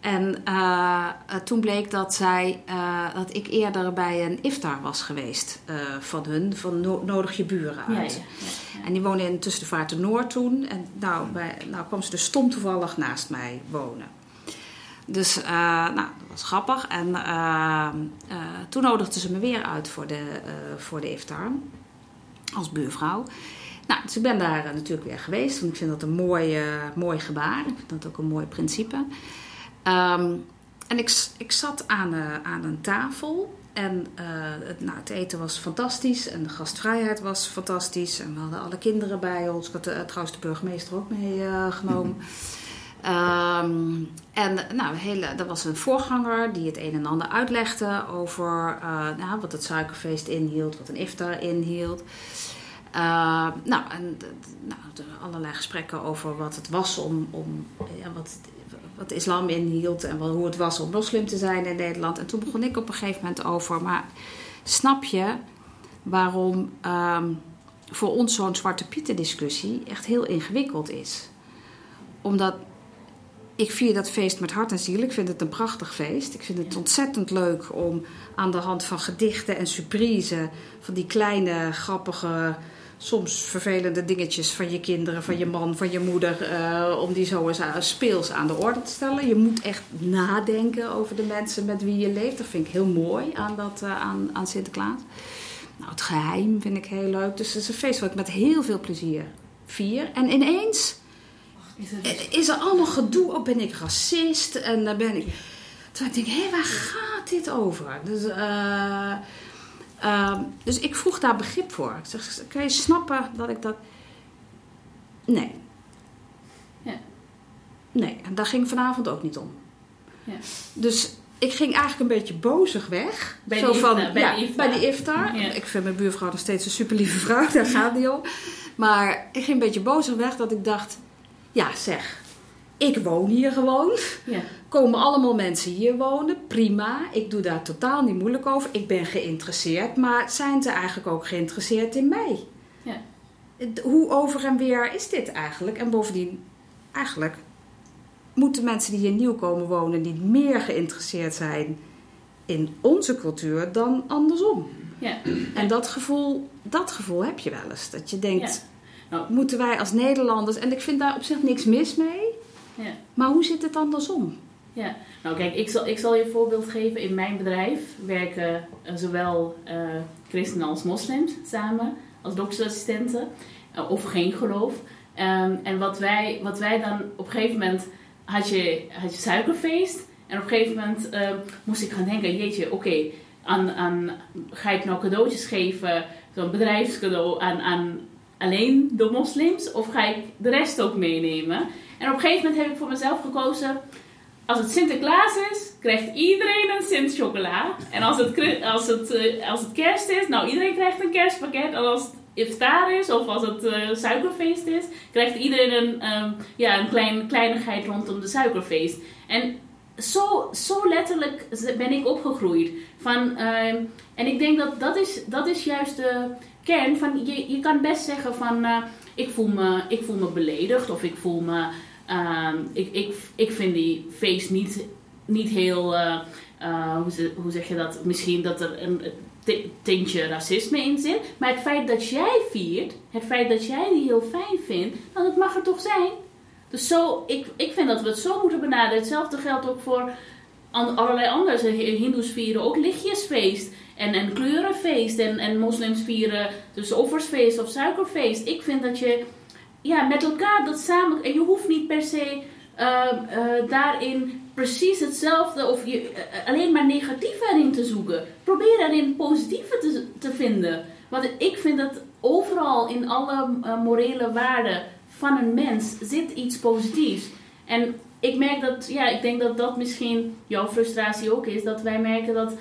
En uh, toen bleek dat, zij, uh, dat ik eerder bij een iftar was geweest uh, van hun, van no nodig je buren uit. Ja, ja, ja, en die woonde in tussen de Vaart Noord toen. En nou, bij, nou kwam ze dus stom toevallig naast mij wonen. Dus nou, dat was grappig. En toen nodigde ze me weer uit voor de, voor de iftar als buurvrouw. Nou, dus ik ben daar natuurlijk weer geweest. Want ik vind dat een mooi, mooi gebaar. Ik vind dat ook een mooi principe. Um, en ik, ik zat aan, uh, aan een tafel en uh, het, nou, het, eten was fantastisch en de gastvrijheid was fantastisch. En we hadden alle kinderen bij ons. Ik had uh, trouwens de burgemeester ook meegenomen. um, en nou, hele, er was een voorganger die het een en ander uitlegde over nou, wat het suikerfeest inhield, wat een iftar inhield. nou, en nou, allerlei gesprekken over wat het was om, om ja, wat wat de islam inhield en hoe het was om moslim te zijn in Nederland. En toen begon ik op een gegeven moment over, maar snap je waarom um, voor ons zo'n Zwarte Pieten discussie echt heel ingewikkeld is? Omdat ik vier dat feest met hart en ziel. Ik vind het een prachtig feest. Ik vind het ontzettend leuk om aan de hand van gedichten en surprise, van die kleine grappige soms vervelende dingetjes van je kinderen, van je man, van je moeder, uh, om die zo eens speels aan de orde te stellen. Je moet echt nadenken over de mensen met wie je leeft. Dat vind ik heel mooi aan, dat, uh, aan, aan Sinterklaas. Nou, het geheim vind ik heel leuk. Dus het is een feest wat ik met heel veel plezier vier. En ineens Is dus- is er allemaal gedoe op? Ben ik racist? En dan ben ik. Toen ik denk, hé, waar gaat dit over? Dus, eh, ehm, dus ik vroeg daar begrip voor. Ik zeg, kun je snappen dat ik dat. Nee. Ja. Nee, en daar ging vanavond ook niet om. Ja. Dus ik ging eigenlijk een beetje bozig weg. Bij Zo de van, iftar, bij ja, de iftar. bij die iftar. Ja. Ik vind mijn buurvrouw nog steeds een super lieve vrouw, daar gaat niet om. Maar ik ging een beetje bozig weg dat ik dacht, ja zeg, ik woon hier gewoon. Ja. Komen allemaal mensen hier wonen, prima. Ik doe daar totaal niet moeilijk over. Ik ben geïnteresseerd, maar zijn ze eigenlijk ook geïnteresseerd in mij? Ja. Hoe over en weer is dit eigenlijk? En bovendien, eigenlijk moeten mensen die hier nieuw komen wonen niet meer geïnteresseerd zijn in onze cultuur dan andersom. Ja. En dat gevoel, dat gevoel heb je wel eens. Dat je denkt. Nou. moeten wij als Nederlanders... En ik vind daar op zich niks mis mee. Ja. Maar hoe zit het andersom? Ja, nou kijk, ik zal, ik zal je een voorbeeld geven. In mijn bedrijf werken eh, zowel eh, christenen als moslims samen, als doktersassistenten, eh, of geen geloof. Ehm, en wat wij, wat wij dan op een gegeven moment had je, had je suikerfeest. En op een gegeven moment moest ik gaan denken, jeetje, oké, aan, aan, ga ik nou cadeautjes geven, zo'n bedrijfscadeau aan, aan alleen de moslims, of ga ik de rest ook meenemen? En op een gegeven moment heb ik voor mezelf gekozen, als het Sinterklaas is, krijgt iedereen een Sint chocola. En als het, als, het, eh, als het kerst is, nou iedereen krijgt een kerstpakket. En als het iftar is of als het eh, suikerfeest is, krijgt iedereen een, ehm, ja, een klein, kleinigheid rondom de suikerfeest. En zo, zo letterlijk ben ik opgegroeid. Van, ehm, en ik denk dat dat is, dat is juist de kern van, je, je kan best zeggen van, eh, ik, voel me, ik voel me beledigd of ik voel me, ehm, ik, ik, ik vind die feest niet, niet heel, eh, eh, hoe, hoe zeg je dat, misschien dat er een ti- tintje racisme in zit. Maar het feit dat jij viert, het feit dat jij die heel fijn vindt, dan het mag er toch zijn. Dus zo, ik, ik vind dat we het zo moeten benaderen. Hetzelfde geldt ook voor allerlei andere. Hindoes vieren ook lichtjesfeest en, en kleurenfeest. En, en moslims vieren dus offersfeest of suikerfeest. Ik vind dat je ja, met elkaar dat samen... En je hoeft niet per se eh, eh, daarin precies hetzelfde... of je, eh, alleen maar negatief erin te zoeken. Probeer erin positieve te, te vinden. Want ik vind dat overal in alle eh, morele waarden van een mens zit iets positiefs. En ik merk dat, ja, ik denk dat dat misschien jouw frustratie ook is. Dat wij merken dat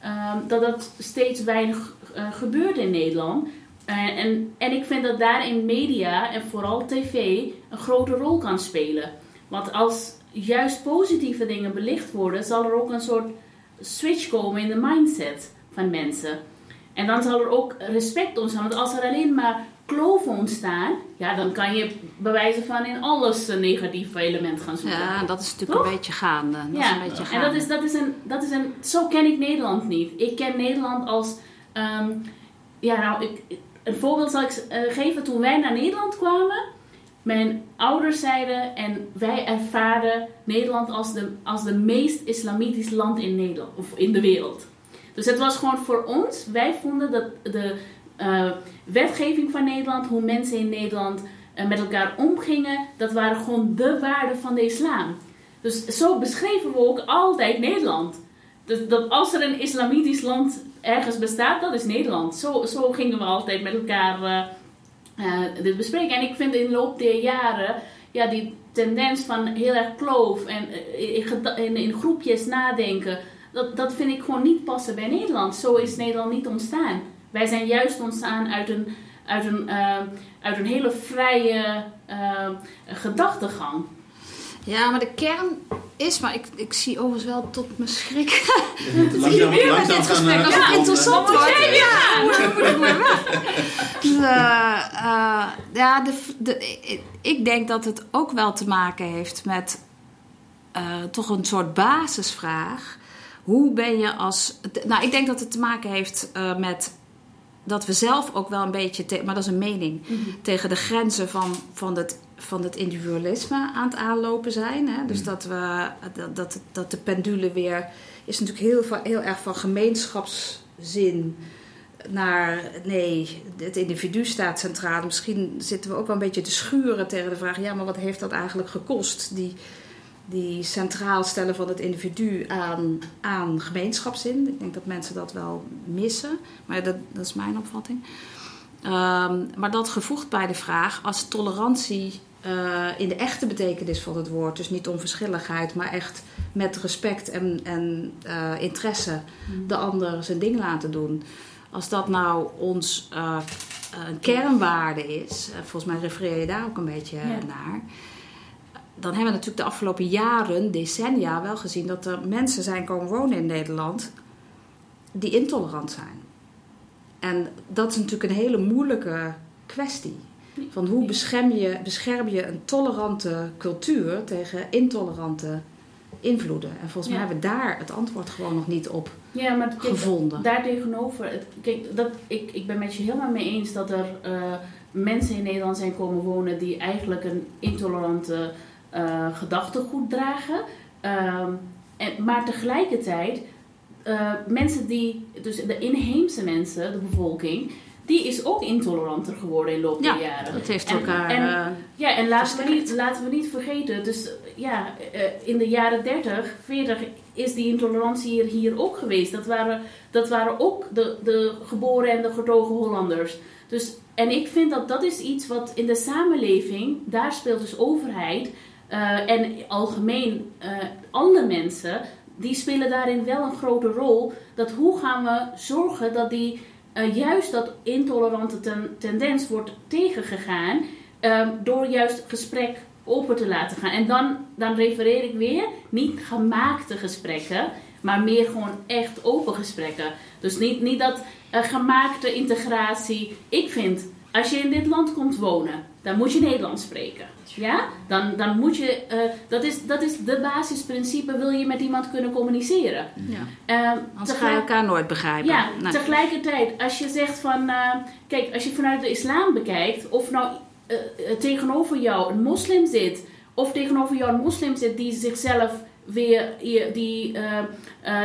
ehm, dat, dat steeds weinig gebeurt in Nederland. Eh, en, en ik vind dat daarin media en vooral tv een grote rol kan spelen. Want als juist positieve dingen belicht worden, zal er ook een soort switch komen in de mindset van mensen. En dan zal er ook respect ontstaan. Want als er alleen maar kloven ontstaan, ja, dan kan je bewijzen van in alles een negatief element gaan zoeken. Ja, dat is natuurlijk Toch? een beetje gaande. Dat is Ja, een beetje en gaande. dat is, dat, is een, dat is een. Zo ken ik Nederland niet. Ik ken Nederland als. ehm, ja, nou, ik, een voorbeeld zal ik eh, geven. Toen wij naar Nederland kwamen, mijn ouders zeiden en wij ervaren Nederland als de, als de meest islamitisch land in Nederland of in de wereld. Dus het was gewoon voor ons. Wij vonden dat de eh, wetgeving van Nederland, hoe mensen in Nederland eh, met elkaar omgingen, dat waren gewoon de waarden van de islam. Dus zo beschreven we ook altijd Nederland. Dat, dat als er een islamitisch land ergens bestaat, dat is Nederland. Zo, zo gingen we altijd met elkaar eh, eh, dit bespreken. En ik vind in de loop der jaren, ja, die tendens van heel erg kloof en eh, in, in, groepjes nadenken, dat, dat vind ik gewoon niet passen bij Nederland. Zo is Nederland niet ontstaan. Wij zijn juist ontstaan uit een, uit een, uit een hele vrije gedachtegang. Ja, maar de kern is, maar ik, ik zie overigens wel tot mijn schrik. [LAUGHS] Langzaam, Weer met langzaam dit gaan gesprek, eh, als het interessant wordt. Ja, moet moet ik maar weg. [LAUGHS] Dus, eh, eh, ja, de, de, ik- denk dat het ook wel te maken heeft met eh, toch een soort basisvraag. Hoe ben je als. Nou, ik denk dat het te maken heeft eh, met dat we zelf ook wel een beetje, te- maar dat is een mening, tegen de grenzen van, van, het, van het individualisme aan het aanlopen zijn. Hè? Dus dat, we, dat, dat, dat de pendule weer is natuurlijk heel, heel erg van gemeenschapszin naar nee, het individu staat centraal. Misschien zitten we ook wel een beetje te schuren tegen de vraag: ja, maar wat heeft dat eigenlijk gekost? Die, die centraal stellen van het individu aan, aan gemeenschapszin. Ik denk dat mensen dat wel missen, maar dat, dat is mijn opvatting. Ehm, maar dat gevoegd bij de vraag als tolerantie uh, in de echte betekenis van het woord, dus niet onverschilligheid, maar echt met respect en, en uh, interesse mm. de ander zijn ding laten doen. Als dat nou ons uh, een kernwaarde is, volgens mij refereer je daar ook een beetje naar dan hebben we natuurlijk de afgelopen jaren, decennia, wel gezien dat er mensen zijn komen wonen in Nederland die intolerant zijn. En dat is natuurlijk een hele moeilijke kwestie. Van hoe bescherm je, bescherm je een tolerante cultuur tegen intolerante invloeden? En volgens mij hebben we daar het antwoord gewoon nog niet op ja, maar kijk, gevonden. Daar tegenover, kijk, dat, ik, ik ben met je helemaal mee eens dat er uh, mensen in Nederland zijn komen wonen die eigenlijk een intolerante uh, gedachtegoed dragen. Uh, en, maar tegelijkertijd, uh, mensen die, dus de inheemse mensen, de bevolking, die is ook intoleranter geworden in de loop der ja, jaren. Dat heeft elkaar. En, uh, ja, en laten we, niet, laten we niet vergeten, dus ja, in de jaren 30, 40 is die intolerantie hier, hier ook geweest. Dat waren, dat waren ook de, de geboren en de getogen Hollanders. Dus, en ik vind dat dat is iets wat in de samenleving, daar speelt dus overheid uh, en algemeen alle mensen, die spelen daarin wel een grote rol. Dat hoe gaan we zorgen dat die, uh, juist dat intolerante ten, tendens wordt tegengegaan door juist gesprek open te laten gaan. En dan, dan refereer ik weer niet gemaakte gesprekken, maar meer gewoon echt open gesprekken. Dus niet, niet dat gemaakte integratie. Ik vind, als je in dit land komt wonen, dan moet je Nederlands spreken. Ja? Dan, dan moet je, uh, dat, is, dat is de basisprincipe, wil je met iemand kunnen communiceren. Ja. Uh, Anders ga je elkaar nooit begrijpen. Ja, tegelijkertijd, als je zegt van, uh, kijk, als je vanuit de islam bekijkt, of nou tegenover jou een moslim zit, of tegenover jou een moslim zit die zichzelf weer, die,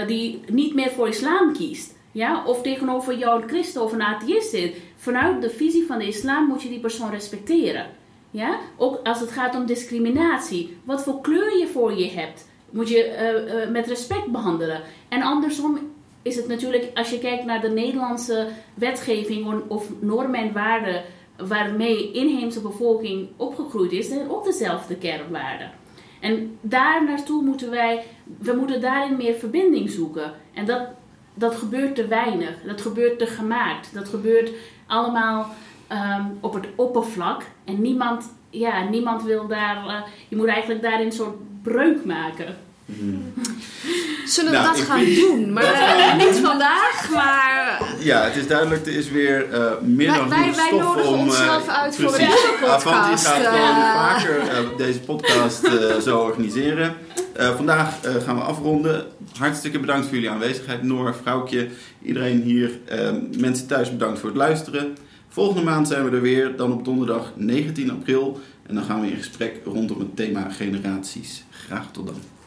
die niet meer voor islam kiest. Ja? Of tegenover jou een christen of een atheïst zit. Vanuit de visie van de islam moet je die persoon respecteren. Ja? Ook als het gaat om discriminatie. Wat voor kleur je voor je hebt, moet je uh, uh, met respect behandelen. En andersom is het natuurlijk, als je kijkt naar de Nederlandse wetgeving of normen en waarden waarmee inheemse bevolking opgegroeid is, zijn ook dezelfde kernwaarden. En daar naartoe moeten wij, we moeten daarin meer verbinding zoeken. En dat, dat gebeurt te weinig, dat gebeurt te gemaakt, dat gebeurt allemaal um, op het oppervlak. En niemand, ja, niemand wil daar. Uh, je moet eigenlijk daarin een soort breuk maken. Hmm. Zullen we nou, dat gaan doen? Maar uh, niet vandaag, maar... Ja, het is duidelijk, er is weer uh, meer dan wij, wij, wij nodigen om, onszelf uit voor een nieuwe podcast. Avanti gaat gewoon vaker deze podcast zo organiseren. vandaag gaan we afronden. Hartstikke bedankt voor jullie aanwezigheid. Noor, vrouwtje, iedereen hier. mensen thuis bedankt voor het luisteren. Volgende maand zijn we er weer, dan op donderdag 19 april. En dan gaan we in gesprek rondom het thema generaties. Graag tot dan.